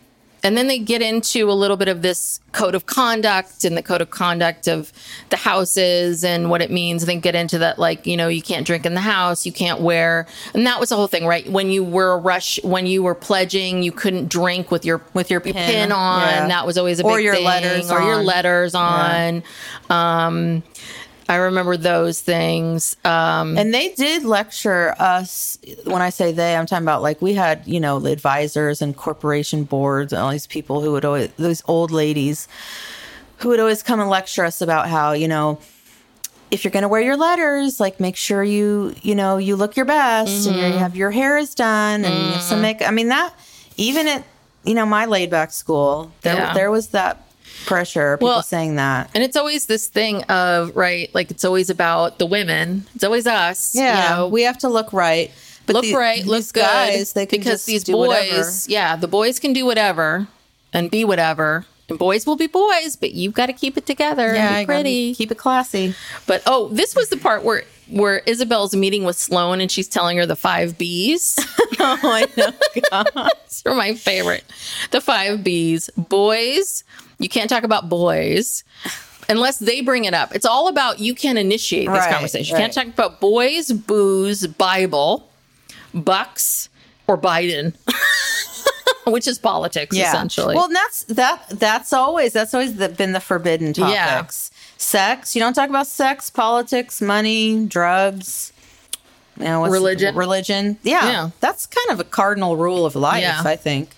and then they get into a little bit of this code of conduct and the code of conduct of the houses and what it means. And then get into that, like, you know, you can't drink in the house, you can't wear, and that was the whole thing, right? When you were a rush, when you were pledging, you couldn't drink with your With your pin, on. yeah. That was always a Or big your thing. letters or your on. letters on. Um, I remember those things. Um, And they did lecture us. When I say they, I'm talking about like we had, you know, the advisors and corporation boards, and all these people who would always, those old ladies who would always come and lecture us about how, you know, if you're going to wear your letters, like make sure you, you know, you look your best and you have your hair is done and have some makeup. I mean, that even at, you know, my laid back school, there, Yeah. there was that pressure, people Well, saying that. And it's always this thing of right, like it's always about the women. It's always us. Yeah, you know, we have to look right. But look the- right, look good. guys, they can because these boys, whatever. yeah, the boys can do whatever and be whatever. And boys will be boys, but you've got to keep it together Yeah, and be pretty. keep it classy. But oh, this was the part where where Isabel's meeting with Sloan and she's telling her the five B's. oh, I know. These are my favorite. The five B's. Boys, you can't talk about boys unless they bring it up. It's all about you can't initiate this Right, conversation. You can't talk about boys, booze, Bible, bucks, or Biden. Which is politics, essentially. Well, that's that. That's always that's always the, been the forbidden Yeah. topics. Sex. You don't talk about sex, politics, money, drugs. You know, Religion. Religion. Yeah, Yeah. That's kind of a cardinal rule of life. Yeah. I think.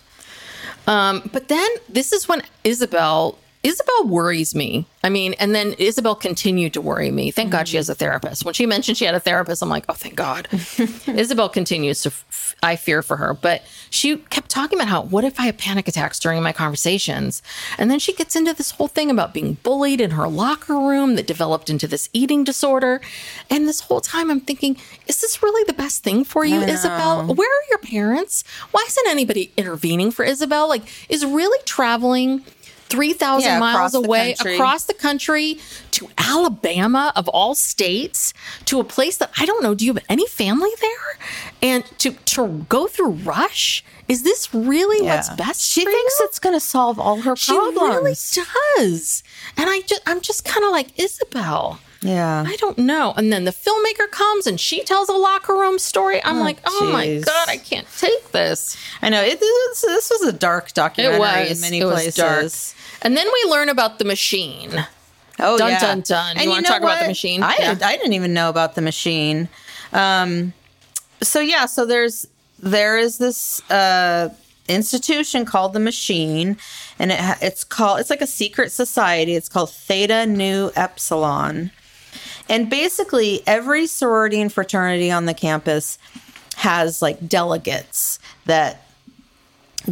Um, but then this is when Isabel Isabel worries me. I mean, and then Isabel continued to worry me. Thank God she has a therapist. When she mentioned she had a therapist, I'm like, oh, thank God. Isabel continues to, f- I fear for her. But she kept talking about how, what if I have panic attacks during my conversations? And then she gets into this whole thing about being bullied in her locker room that developed into this eating disorder. And this whole time I'm thinking, is this really the best thing for you, Isabel? Where are your parents? Why isn't anybody intervening for Isabel? Like, is really traveling 3,000 Yeah, miles away country. across the country to Alabama, of all states, to a place that I don't know. Do you have any family there? And to, to go through Rush? Is this really what's best She thinks you? it's going to solve all her problems. She really does. And I just, I'm just kind of like, Isabel. Yeah. I don't know. And then the filmmaker comes and she tells a locker room story. I'm like, oh my. God, I can't take this. I know it, this, this was a dark documentary It was. in many it was places. dark. And then we learn about the machine. Oh, Dun, yeah. dun, dun. You And wanna know talk about the machine? I, Yeah. I didn't even know about the machine. Um, so yeah, so there's there is this uh, institution called the Machine, and it it's called it's like a secret society. It's called Theta Nu Epsilon, and basically every sorority and fraternity on the campus has like delegates that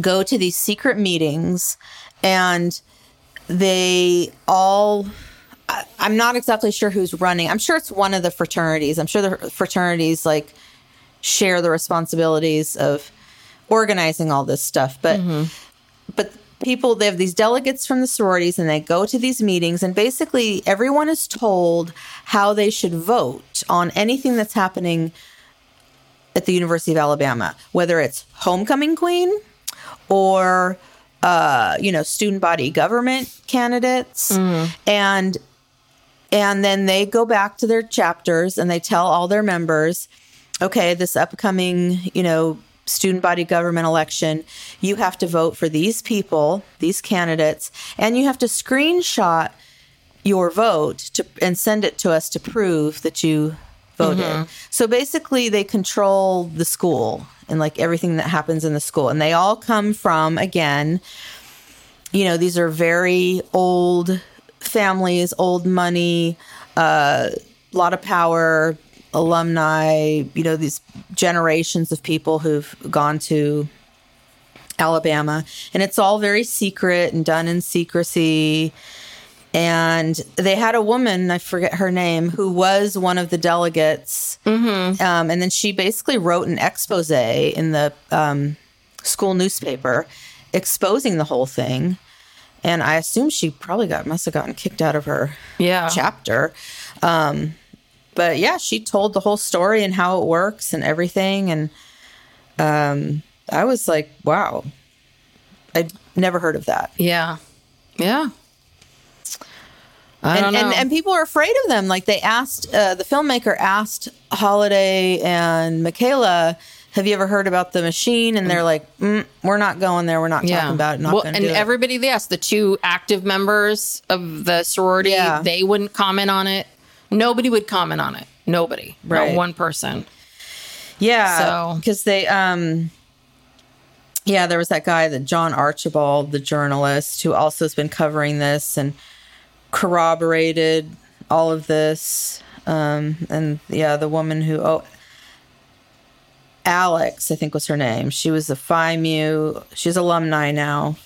go to these secret meetings and they all I, i'm not exactly sure who's running. I'm sure it's one of the fraternities. I'm sure the fraternities like share the responsibilities of organizing all this stuff but mm-hmm. but people they have these delegates from the sororities and they go to these meetings and basically everyone is told how they should vote on anything that's happening at the University of Alabama, whether it's homecoming queen or uh, you know student body government candidates, and and then they go back to their chapters and they tell all their members, okay, this upcoming you know student body government election, you have to vote for these people, these candidates, and you have to screenshot your vote to and send it to us to prove that you voted. So basically they control the school and like everything that happens in the school and they all come from again you know these are very old families, old money, a uh, lot of power, alumni, you know these generations of people who've gone to Alabama. And it's all very secret and done in secrecy. And they had a woman i forget her name who was one of the delegates. Um, and then she basically wrote an expose in the um, school newspaper exposing the whole thing. And i assume she probably got must have gotten kicked out of her Yeah. chapter. Um, but yeah she told the whole story and how it works and everything and um, i was like wow i'd never heard of that Yeah. Yeah. I and, don't know. and and people are afraid of them. Like they asked, uh, the filmmaker asked Holiday and Michaela, "Have you ever heard about the machine?" And they're like, mm, "We're not going there. We're not talking about it. Well, and do it." everybody, yes, the two active members of the sorority, Yeah. they wouldn't comment on it. Nobody would comment on it. Nobody. Right. Not one person. Yeah. So- because they um yeah, there was that guy, that John Archibald, the journalist, who also has been covering this and corroborated all of this. Um and yeah, the woman who oh Alex, I think was her name. She was a Phi Mu. She's alumni now,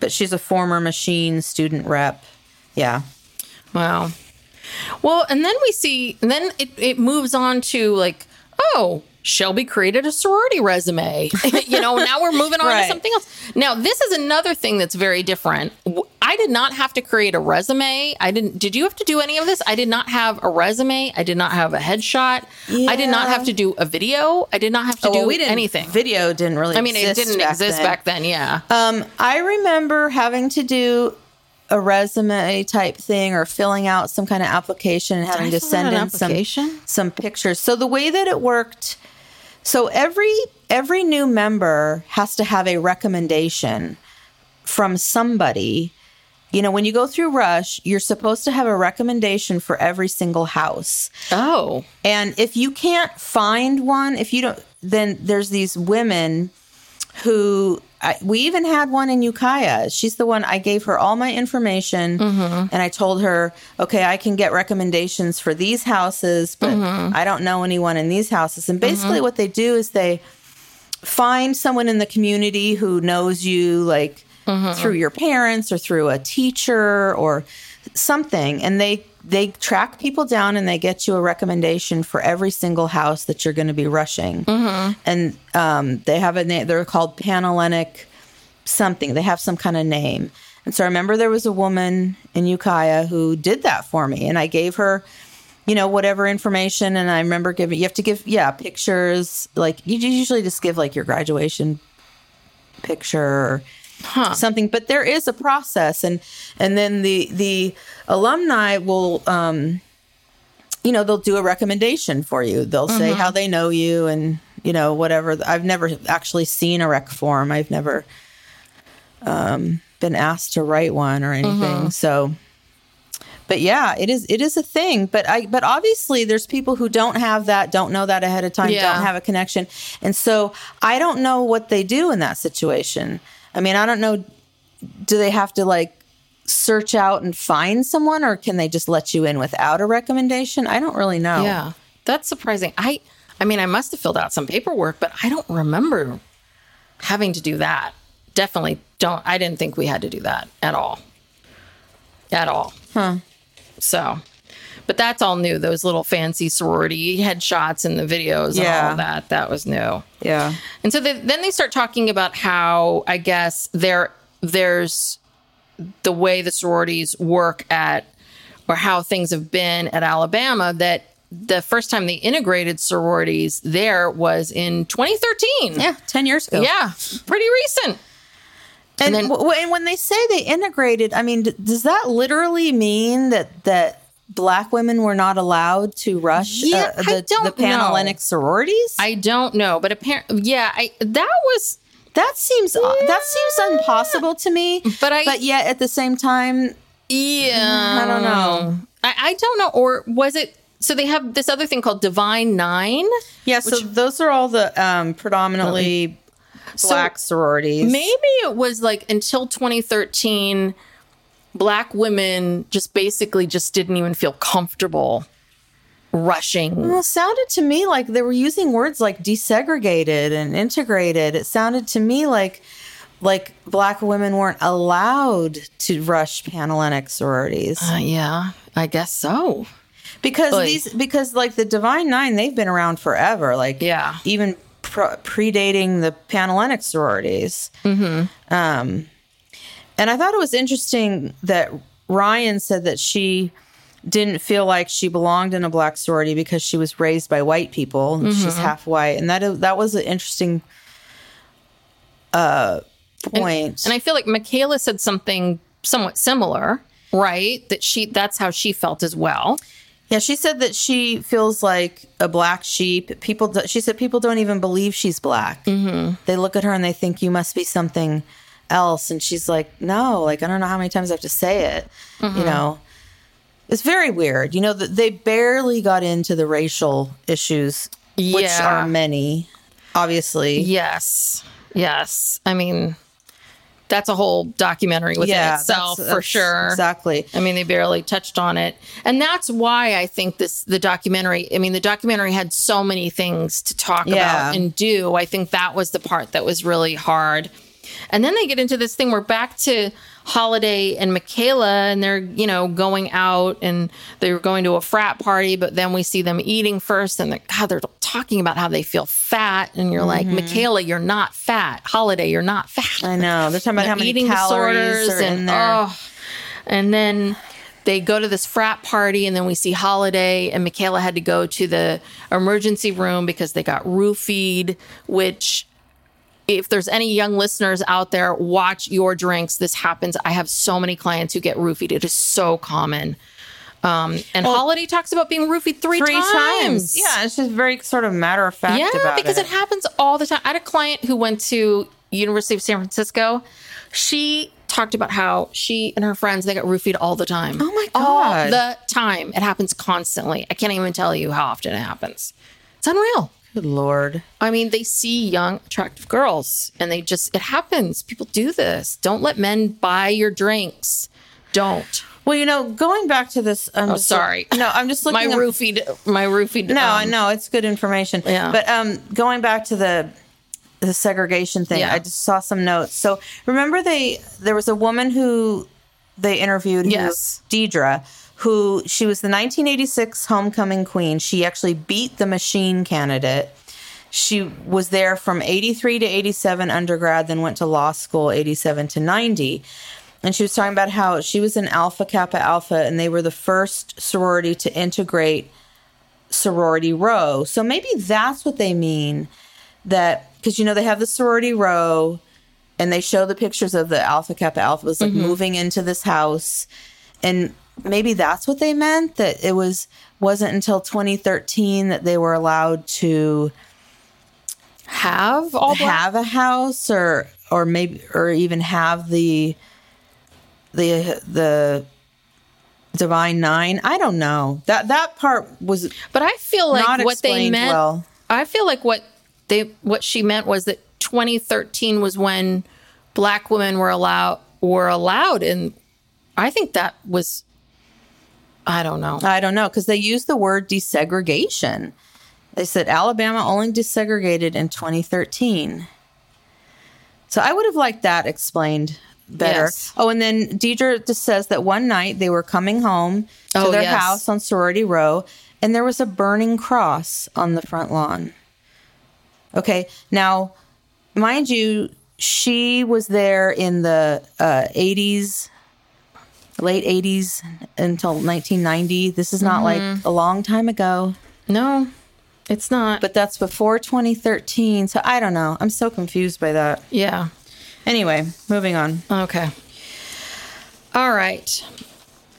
but she's a former machine student rep. Yeah. Wow. Well, and then we see, and then it, it moves on to like, oh, Shelby created a sorority resume. you know, now we're moving on to something else. Now, this is another thing that's very different. I did not have to create a resume. I didn't. Did you have to do any of this? I did not have a resume. I did not have a headshot. I did not have to do a video. I did not have to Oh, do well, we didn't, anything. Video didn't really I mean, it didn't back exist then. back then. Yeah. Um, I remember having to do a resume type thing or filling out some kind of application and having to send in some some pictures. So the way that it worked, so every every new member has to have a recommendation from somebody. You know, when you go through Rush, you're supposed to have a recommendation for every single house. oh. And if you can't find one, if you don't, then there's these women who I, we even had one in Ukiah. She's the one I gave her all my information mm-hmm. and I told her, okay, I can get recommendations for these houses, but mm-hmm. I don't know anyone in these houses. And basically, mm-hmm. what they do is they find someone in the community who knows you, like through your parents or through a teacher or something, and they they track people down and they get you a recommendation for every single house that you're going to be rushing. And um, they have a name. They're called Panhellenic something. They have some kind of name. And so I remember there was a woman in Ukiah who did that for me, and I gave her you know, whatever information. And I remember giving, you have to give, yeah, pictures. Like you usually just give like your graduation picture or something, but there is a process. And, and then the, the alumni will, um, you know, they'll do a recommendation for you. They'll say how they know you and, you know, whatever. I've never actually seen a rec form. I've never, um, been asked to write one or anything. So, but yeah, it is it is a thing. But I but obviously there's people who don't have that, don't know that ahead of time, Yeah. don't have a connection. And so I don't know what they do in that situation. I mean, I don't know do they have to like search out and find someone or can they just let you in without a recommendation? I don't really know. Yeah, that's surprising. I, I mean, I must have filled out some paperwork, but I don't remember having to do that. Definitely don't. I didn't think we had to do that at all. At all. Huh. So, but that's all new. Those little fancy sorority headshots and the videos and all that. That was new. Yeah. And so they, then they start talking about how I guess there there's the way the sororities work at or how things have been at Alabama that the first time they integrated sororities there was in 2013. Yeah, 10 years ago. Yeah, pretty recent. And, then- w- w- and when they say they integrated, I mean, d- does that literally mean that that black women were not allowed to rush Yeah, uh, the, the Panhellenic sororities? I don't know, but apparently, yeah, I that was that seems that seems impossible to me. But I- but yet at the same time, yeah. I don't know. I, I don't know, or was it? So they have this other thing called Divine Nine. Yeah, so those are all the um, predominantly black sororities. Maybe it was like until 2013, black women just basically just didn't even feel comfortable rushing. Well, it sounded to me like they were using words like desegregated and integrated. It sounded to me like like black women weren't allowed to rush Panhellenic sororities. Uh, yeah, I guess so. because Oy. these because like the divine nine they've been around forever like Yeah. even pro- predating the panhellenic sororities mm-hmm. um and i thought it was interesting that ryan said that she didn't feel like she belonged in a black sorority because she was raised by white people and she's half white and that that was an interesting uh point And I feel like Michaela said something somewhat similar, right? That she that's how she felt as well. Yeah, she said that she feels like a black sheep. People, she said, people don't even believe she's black. Mm-hmm. They look at her and they think you must be something else, and she's like, no, like I don't know how many times I have to say it. You mm-hmm. know, it's very weird. You know, that they barely got into the racial issues, which are many, obviously. Yes. Yes. I mean, that's a whole documentary within itself that's- for that's sure. Exactly. I mean, they barely touched on it. And that's why I think this the documentary, I mean, the documentary had so many things to talk Yeah. about and do. I think that was the part that was really hard. And then they get into this thing we're back to Holiday and Michaela and they're, you know, going out and they were going to a frat party, but then we see them eating first and they're, God, they're talking about how they feel fat. And you're like, mm-hmm. Michaela, you're not fat. Holiday, you're not fat I know. They're talking about how many eating calories disorders and oh, and then they go to this frat party and then we see holiday and michaela had to go to the emergency room because they got roofied which if there's any young listeners out there watch your drinks this happens i have so many clients who get roofied it is so common um, and holiday talks about being roofied three, Three times. times. Yeah, it's just very sort of matter of fact Yeah, because it. it. happens all the time. I had a client who went to University of San Francisco. She talked about how she and her friends they got roofied all the time. Oh my god, All God. the time. It happens constantly. I can't even tell you how often it happens. It's unreal. Good Lord. I mean, they see young, attractive girls and they just, it happens. People do this. Don't let men buy your drinks. Don't. Well, you know, going back to this. I'm Oh, just- sorry. No, I'm just looking. My at- roofied, my roofied. No, um, I know it's good information. Yeah. But um, going back to the the segregation thing, Yeah. I just saw some notes. So remember, they there was a woman who they interviewed. Yes. Deidre, who she was the 1986 homecoming queen. She actually beat the machine candidate. She was there from 83 to 87 undergrad, then went to law school 87 to 90. And she was talking about how she was in Alpha Kappa Alpha, and they were the first sorority to integrate sorority row. So maybe that's what they mean that because you know they have the sorority row and they show the pictures of the Alpha Kappa Alpha was like mm-hmm. moving into this house and maybe that's what they meant that it was wasn't until 2013 that they were allowed to Have all black? have a house or or maybe or even have the the the divine nine i don't know that that part was But I feel like what they meant. well. I feel like what they what she meant was that 2013 was when black women were allowed were allowed, and I think that was. I don't know. I don't know because they used the word desegregation. They said Alabama only desegregated in 2013. So I would have liked that explained better. Yes. Oh, and then Deidre just says that one night they were coming home to Oh, their yes. house on Sorority Row and there was a burning cross on the front lawn. Okay, now, mind you, she was there in the uh, 80s, late 80s until 1990. This is not like mm-hmm. a long time ago, No, it's not. but that's before 2013. So I don't know. I'm so confused by that. yeah. Anyway, moving on. Okay. All right.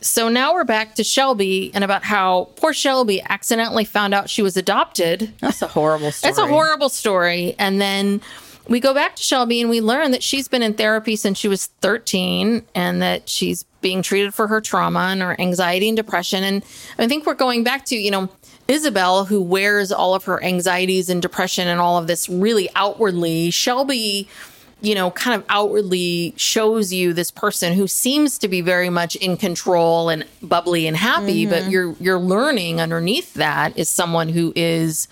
So now we're back to Shelby and about how poor Shelby accidentally found out she was adopted. That's a horrible story. It's a horrible story. And then we go back to Shelby and we learn that she's been in therapy since she was 13 and that she's being treated for her trauma and her anxiety and depression. And I think we're going back to, you know, Isabel, who wears all of her anxieties and depression and all of this really outwardly. Shelby, you know, kind of outwardly shows you this person who seems to be very much in control and bubbly and happy, but mm-hmm. you're you're learning underneath that is someone who is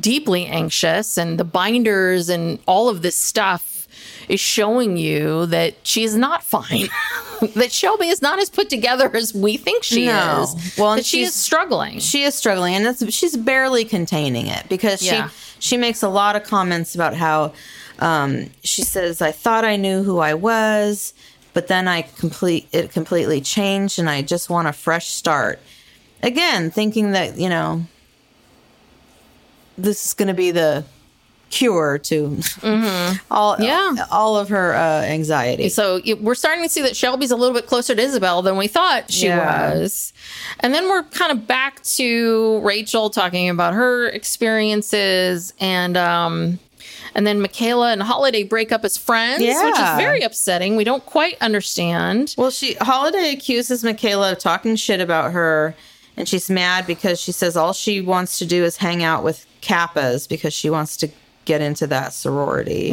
deeply anxious and the binders and all of this stuff is showing you that she is not fine. that Shelby is not as put together as we think she No. is. Well, and she is struggling. She is struggling, and that's, she's barely containing it because Yeah. she she makes a lot of comments about how um, she says, "I thought I knew who I was, but then I complete it completely changed, and I just want a fresh start." Again, thinking that you know this is going to be the cure to all Mm-hmm. Yeah. all of her uh, anxiety. So we're starting to see that Shelby's a little bit closer to Isabel than we thought she Yeah. was. And then we're kind of back to Rachel talking about her experiences and um and then Michaela and Holiday break up as friends, which is very upsetting. We don't quite understand. Well, she Holiday accuses Michaela of talking shit about her, and she's mad because she says all she wants to do is hang out with Kappas because she wants to get into that sorority.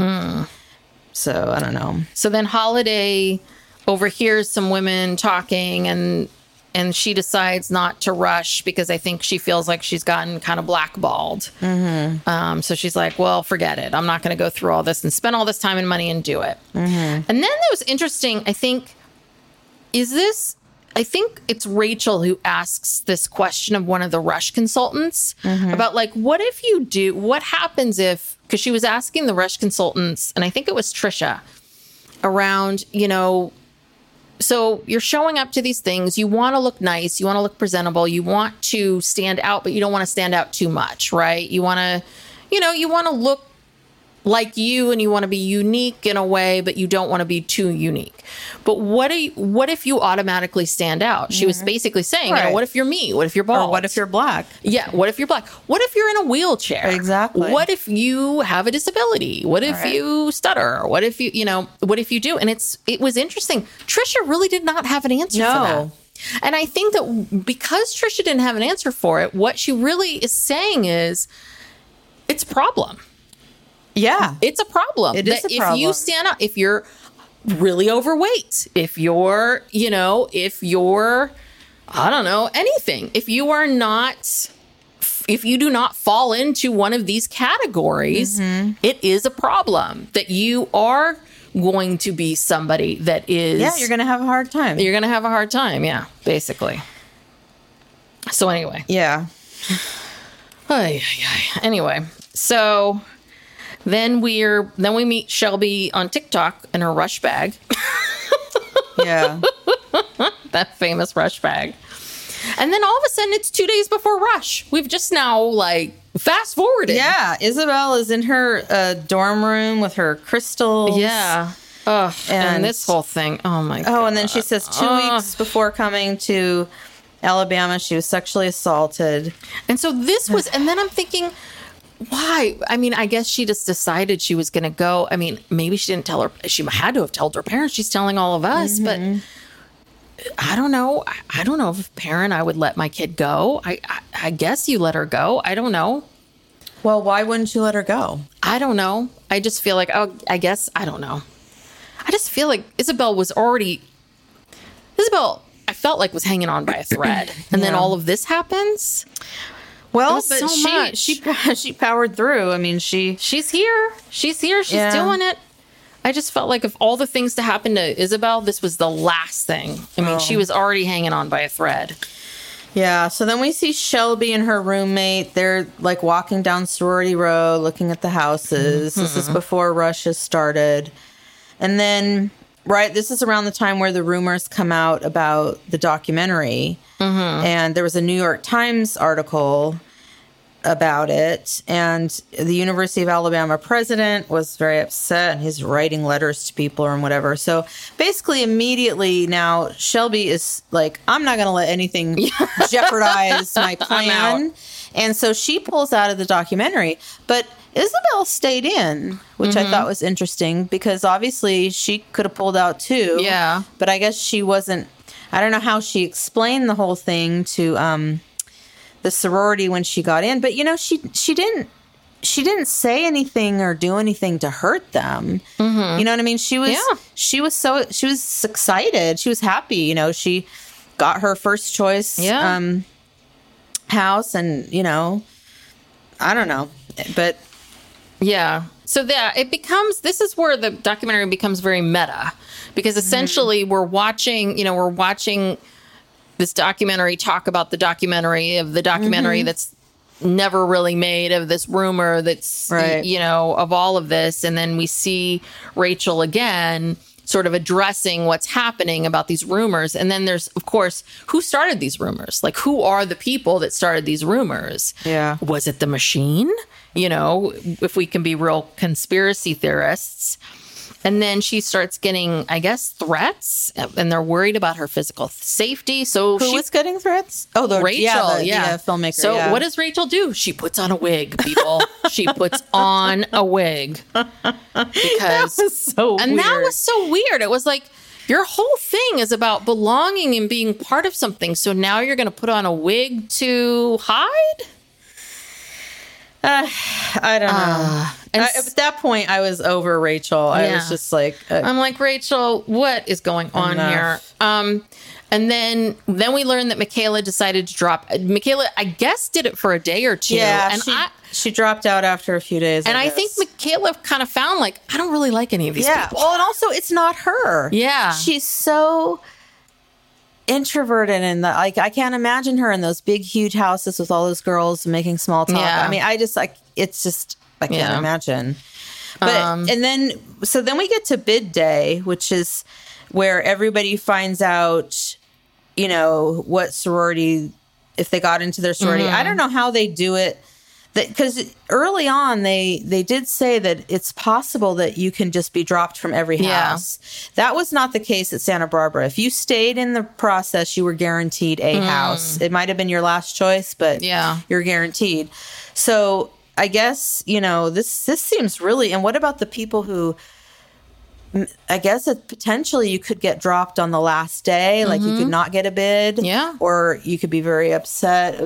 So I don't know. So then Holiday overhears some women talking and and she decides not to rush because I think she feels like she's gotten kind of blackballed. Um, so she's like, well, forget it. I'm not going to go through all this and spend all this time and money and do it. And then it was interesting. I think, is this, I think it's Rachel who asks this question of one of the Rush consultants mm-hmm. about, like, what if you do, what happens if, because she was asking the Rush consultants, and I think it was Trisha, around, you know, so you're showing up to these things. You want to look nice. You want to look presentable. You want to stand out, but you don't want to stand out too much, right? You want to, you know, you want to look like you and you want to be unique in a way, but you don't want to be too unique. But what, you, what if you automatically stand out? She was mm-hmm. basically saying, you know, what if you're me? What if you're bald? Or what if you're black? Yeah. What if you're black? What if you're in a wheelchair? Exactly. What if you have a disability? What if Right. you stutter? What if you, you know, what if you do? And it's, it was interesting. Trisha really did not have an answer for No. that. And I think that because Trisha didn't have an answer for it, what she really is saying is, it's a problem. Yeah. It's a problem. It is a If problem. you stand up, if you're really overweight, if you're, you know, if you're, I don't know, anything, if you are not, if you do not fall into one of these categories, Mm-hmm. it is a problem that you are going to be somebody that is, yeah, you're going to have a hard time. you're going to have a hard time. Yeah, basically. So anyway, yeah. Ay, ay, ay. Anyway, so then we're then we meet Shelby on TikTok in her rush bag, Yeah. that famous rush bag. And then all of a sudden it's 2 days before rush. We've just now like fast forwarded. yeah. Isabel is in her uh, dorm room with her crystals. Yeah. Ugh, and, And- this whole thing. Oh my god. Oh, and then she says two weeks before coming to Alabama, she was sexually assaulted. And so this was, and then I'm thinking, why? I mean, I guess she just decided she was going to go. I mean, maybe she didn't tell her, she had to have told her parents. She's telling all of us, but mm-hmm. I don't know. I, I don't know if a parent I would let my kid go. I, I, I guess you let her go. I don't know. Well, why wouldn't you let her go? I don't know. I just feel like, oh, I guess, I don't know. I just feel like Isabel was already, Isabel, I felt like was hanging on by a thread. And then all of this happens. Well, but so she much. she she powered through. I mean, she she's here. She's here. She's Yeah. doing it. I just felt like of all the things to happen to Isabel, this was the last thing. I mean, Oh. she was already hanging on by a thread. Yeah, so then we see Shelby and her roommate. They're like walking down Sorority Row looking at the houses. This is mm-hmm. before Rush has started. And then, right, this is around the time where the rumors come out about the documentary. Mm-hmm. And there was a New York Times article about it. And the University of Alabama president was very upset and he's writing letters to people and whatever. So basically, immediately now, Shelby is like, I'm not going to let anything jeopardize my plan. And so she pulls out of the documentary. But Isabel stayed in, which I thought was interesting because obviously she could have pulled out too. Yeah. But I guess she wasn't. I don't know how she explained the whole thing to um, the sorority when she got in, but you know she she didn't she didn't say anything or do anything to hurt them. You know what I mean? She was Yeah. she was so she was excited. She was happy. You know she got her first choice Yeah. um, house, and you know I don't know, but Yeah. So that it becomes this is where the documentary becomes very meta because mm-hmm. essentially we're watching, you know, we're watching this documentary talk about the documentary of the documentary mm-hmm. that's never really made of this rumor that's Right. you know of all of this. And then we see Rachel again sort of addressing what's happening about these rumors. And then there's of course who started these rumors? Like who are the people that started these rumors? Yeah. was it the machine you know if we can be real conspiracy theorists and then she starts getting i guess threats and they're worried about her physical safety so who she was getting threats? Oh, the Rachel, yeah, yeah, the, uh, filmmaker. So yeah. what does Rachel do? She puts on a wig, people. she puts on a wig because was so and that was so weird. It was like your whole thing is about belonging and being part of something. So now you're going to put on a wig to hide. I don't know. and I- at that point, I was over Rachel. I was just like, uh, I'm like Rachel, what is going on Enough. here? Um, and then then we learned that Michaela decided to drop. Michaela, I guess, did it for a day or two. yeah, and she, I she dropped out after a few days. and I guess. think Michaela kind of found like I don't really like any of these yeah. people. Well, and also it's not her. Yeah. she's so introverted and the, like I can't imagine her in those big, huge houses with all those girls making small talk. Yeah. I mean, I just like it's just I can't Yeah. imagine. But Um, and then so then we get to bid day, which is where everybody finds out, you know, what sorority if they got into their sorority. Mm-hmm. I don't know how they do it. Because early on, they they did say that it's possible that you can just be dropped from every Yeah. house. That was not the case at Santa Barbara. If you stayed in the process, you were guaranteed a house. It might have been your last choice, but Mm. Yeah. you're guaranteed. So I guess you know this. This seems really. And what about the people who? I guess it, potentially you could get dropped on the last day, like you could not get a bid, Mm-hmm. Yeah. or you could be very upset.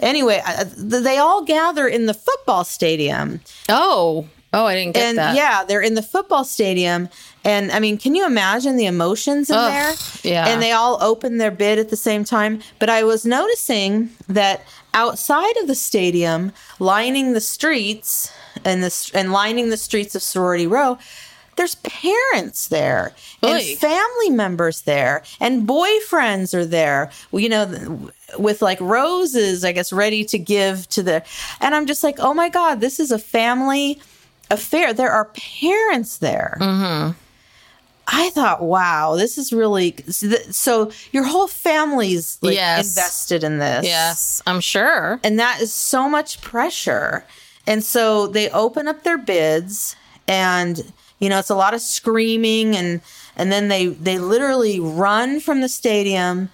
Anyway, they all gather in the football stadium. Oh, oh, I didn't get and that. yeah, they're in the football stadium. And I mean, can you imagine the emotions in Ugh, there? yeah. And they all open their bid at the same time. But I was noticing that outside of the stadium, lining the streets and the and lining the streets of Sorority Row, there's parents there and family members there and boyfriends are there. You know, with like roses, I guess, ready to give to the. And I'm just like, oh my god, this is a family affair. There are parents there. Mm-hmm. I thought, wow, this is really so. Your whole family's like Yes. invested in this. Yes, I'm sure. and that is so much pressure. And so they open up their bids, and you know it's a lot of screaming, and and then they they literally run from the stadium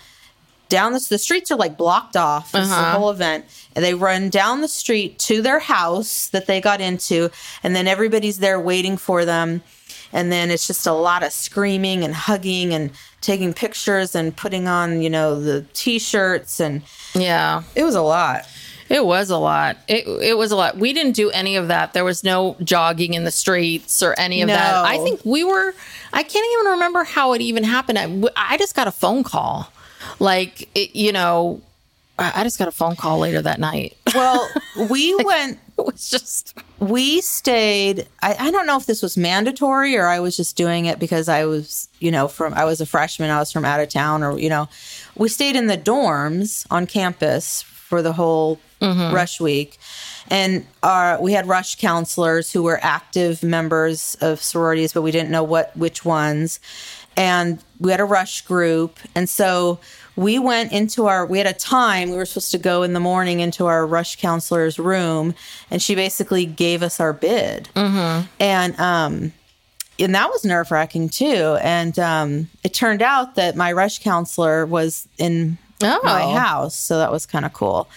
down the, the streets are like blocked off. It's the uh-huh. whole event. And they run down the street to their house that they got into, and then everybody's there waiting for them. And then it's just a lot of screaming and hugging and taking pictures and putting on, you know, the t-shirts and Yeah. it was a lot. It was a lot. It it was a lot. We didn't do any of that. There was no jogging in the streets or any of that. I think we were. I can't even remember how it even happened. I, I just got a phone call, like it, you know, I I just got a phone call later that night. Well, we went It was just we stayed I, I don't know if this was mandatory or i was just doing it because i was you know from i was a freshman i was from out of town or you know we stayed in the dorms on campus for the whole mm-hmm. rush week. And our we had rush counselors who were active members of sororities but we didn't know what which ones and we had a rush group. And so we went into our we had a time we were supposed to go in the morning into our rush counselor's room and she basically gave us our bid. And um and that was nerve wracking too. And um it turned out that my rush counselor was in Oh. my house so that was kind of cool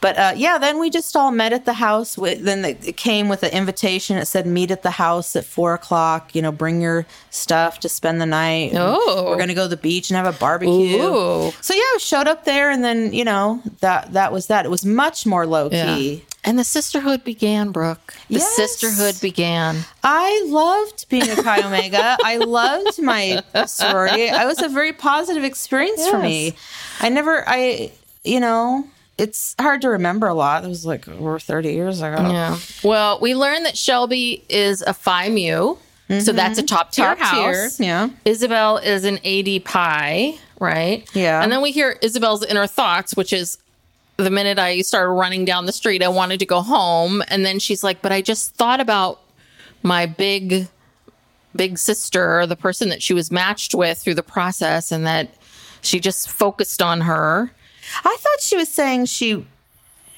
but uh, yeah, then we just all met at the house. Then it came with an invitation. It said, "Meet at the house at four o'clock. You know, bring your stuff to spend the night. Oh. we're gonna go to the beach and have a barbecue." Ooh. So yeah, I showed up there, and then you know that that was that. It was much more low yeah. key. And the sisterhood began, Brooke. The Yes. sisterhood began. I loved being a Chi Omega. I loved my sorority. It was a very positive experience for me. I never, I, you know, it's hard to remember a lot. It was like over 30 years ago. Yeah. Well, we learned that Shelby is a Phi Mu. So that's a top tier Mm-hmm. Tier, yeah. Isabel is an AD Pi, right? Yeah. And then we hear Isabel's inner thoughts, which is the minute I started running down the street, I wanted to go home. And then she's like, but I just thought about my big, big sister, the person that she was matched with through the process, and that she just focused on her. I thought she was saying she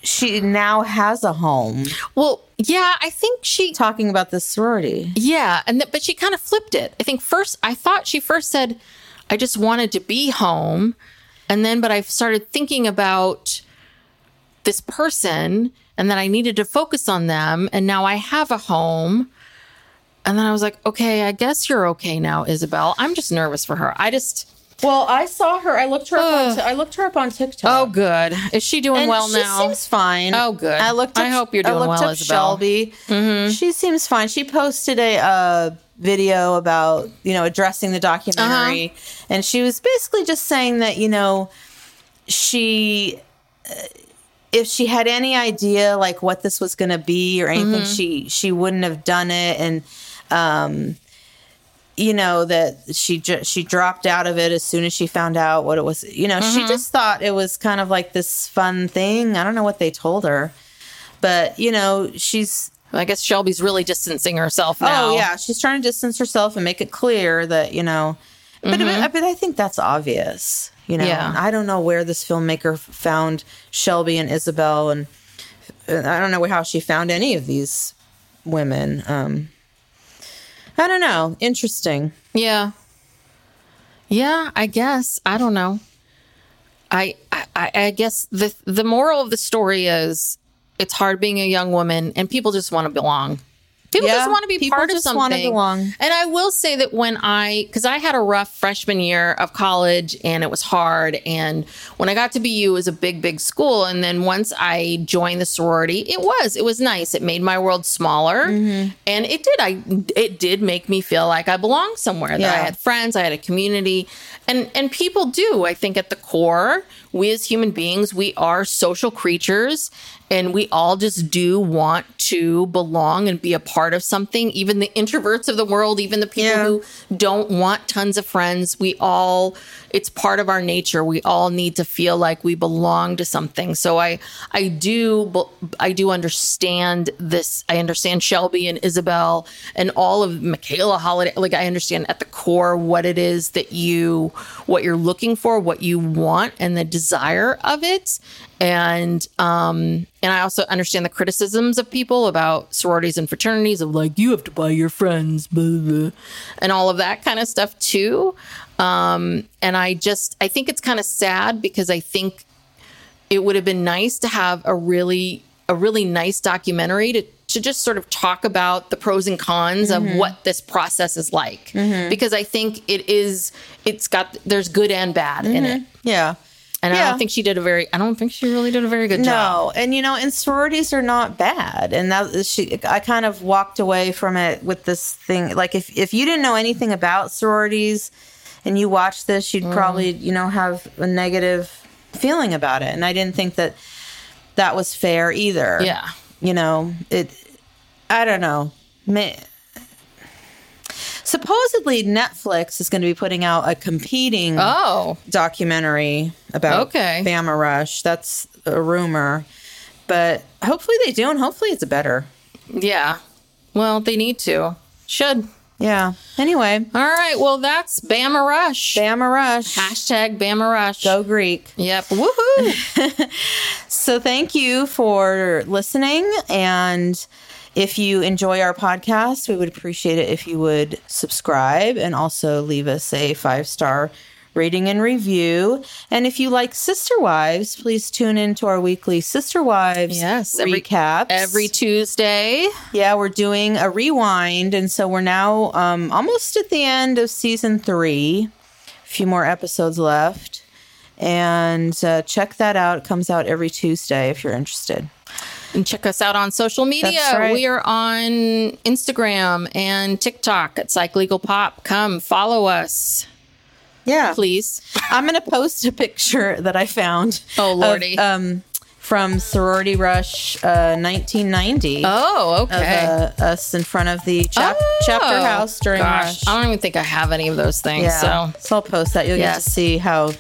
she now has a home. Well, yeah, I think she Talking about the sorority. Yeah, and th- but she kind of flipped it. I think first I thought she first said I just wanted to be home, and then but I started thinking about this person and that I needed to focus on them, and now I have a home. And then I was like, okay, I guess you're okay now, Isabel. I'm just nervous for her. I just Well, I saw her. I looked her up. On, I looked her up on TikTok. oh good. Is she doing And well she now? seems fine. Oh, good. I looked. Up, I hope you're I doing looked well, up Isabel. Mm-hmm. Shelby. She seems fine. She posted a uh, video about you know addressing the documentary, Uh-huh. and she was basically just saying that you know she. uh, If she had any idea like what this was going to be or anything, Mm-hmm. she she wouldn't have done it, and um, you know that she ju- she dropped out of it as soon as she found out what it was. You know, Mm-hmm. she just thought it was kind of like this fun thing. I don't know what they told her, but you know, she's I guess Shelby's really distancing herself now. oh yeah, she's trying to distance herself and make it clear that you know. But but, but I think that's obvious. You know, Yeah. I don't know where this filmmaker found Shelby and Isabel, and I don't know how she found any of these women. Um, I don't know. Interesting. Yeah. Yeah, I guess. I don't know. I, I I guess the the moral of the story is it's hard being a young woman and people just want to belong. People Yeah, just want to be people part of just something. wanna belong. And I will say that when I, because I had a rough freshman year of college and it was hard. And when I got to BU, it was a big, big school. And then once I joined the sorority, it was, it was nice. It made my world smaller. Mm-hmm. And it did, I, it did make me feel like I belonged somewhere, that I had friends, I had a community. And, and people do, I think at the core, we as human beings, we are social creatures and we all just do want to belong and be a part of something. Even the introverts of the world, even the people Yeah. who don't want tons of friends, we all, it's part of our nature. We all need to feel like we belong to something. So I, I do, I do understand this. I understand Shelby and Isabel and all of Michaela Holiday. Like I understand at the core what it is that you, what you're looking for, what you want, and the desire of it. And um, and I also understand the criticisms of people about sororities and fraternities of like you have to buy your friends, blah, blah, and all of that kind of stuff too. Um, and I just I think it's kind of sad because I think it would have been nice to have a really a really nice documentary to to just sort of talk about the pros and cons of mm-hmm. what this process is like mm-hmm. because I think it is it's got there's good and bad in it. Mm-hmm. Yeah. And I don't think she did a very I don't think she really did a very good job. No, and you know, and sororities are not bad. And that she I kind of walked away from it with this thing like if if you didn't know anything about sororities and you watch this, you'd mm. probably, you know, have a negative feeling about it. And I didn't think that that was fair either. Yeah. You know, it I don't know. Ma- Supposedly Netflix is going to be putting out a competing Oh. documentary about Okay. Bama Rush. That's a rumor. But hopefully they do, and hopefully it's better. Yeah. Well, they need to. Should. Yeah. Anyway, All right. Well, that's Bama Rush. Bama Rush. Hashtag Bama Rush. Go Greek. Yep. Woohoo. So thank you for listening. And if you enjoy our podcast, we would appreciate it if you would subscribe and also leave us a five star rating and review. And if you like Sister Wives, please tune in to our weekly Sister Wives yes. Every, recaps. Every Tuesday. Yeah, we're doing a rewind. And so we're now um, almost at the end of season three. A few more episodes left. And uh, check that out. It comes out every Tuesday if you're interested. And check us out on social media. Right. We are on Instagram and TikTok at Psych Legal Pop. Come follow us, Yeah. please. I'm going to post a picture that I found. Oh, of, Lordy. um, from Sorority Rush uh, 1990. Oh, Of okay. uh, us in front of the chap- chapter Oh, house during Gosh, Rush. I don't even think I have any of those things. Yeah. So So I'll post that. You'll get to see how,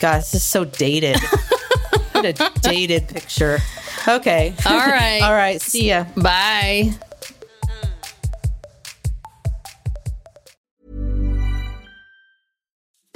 God, this is so dated. what a dated picture. Okay. All right. All right. See ya. bye.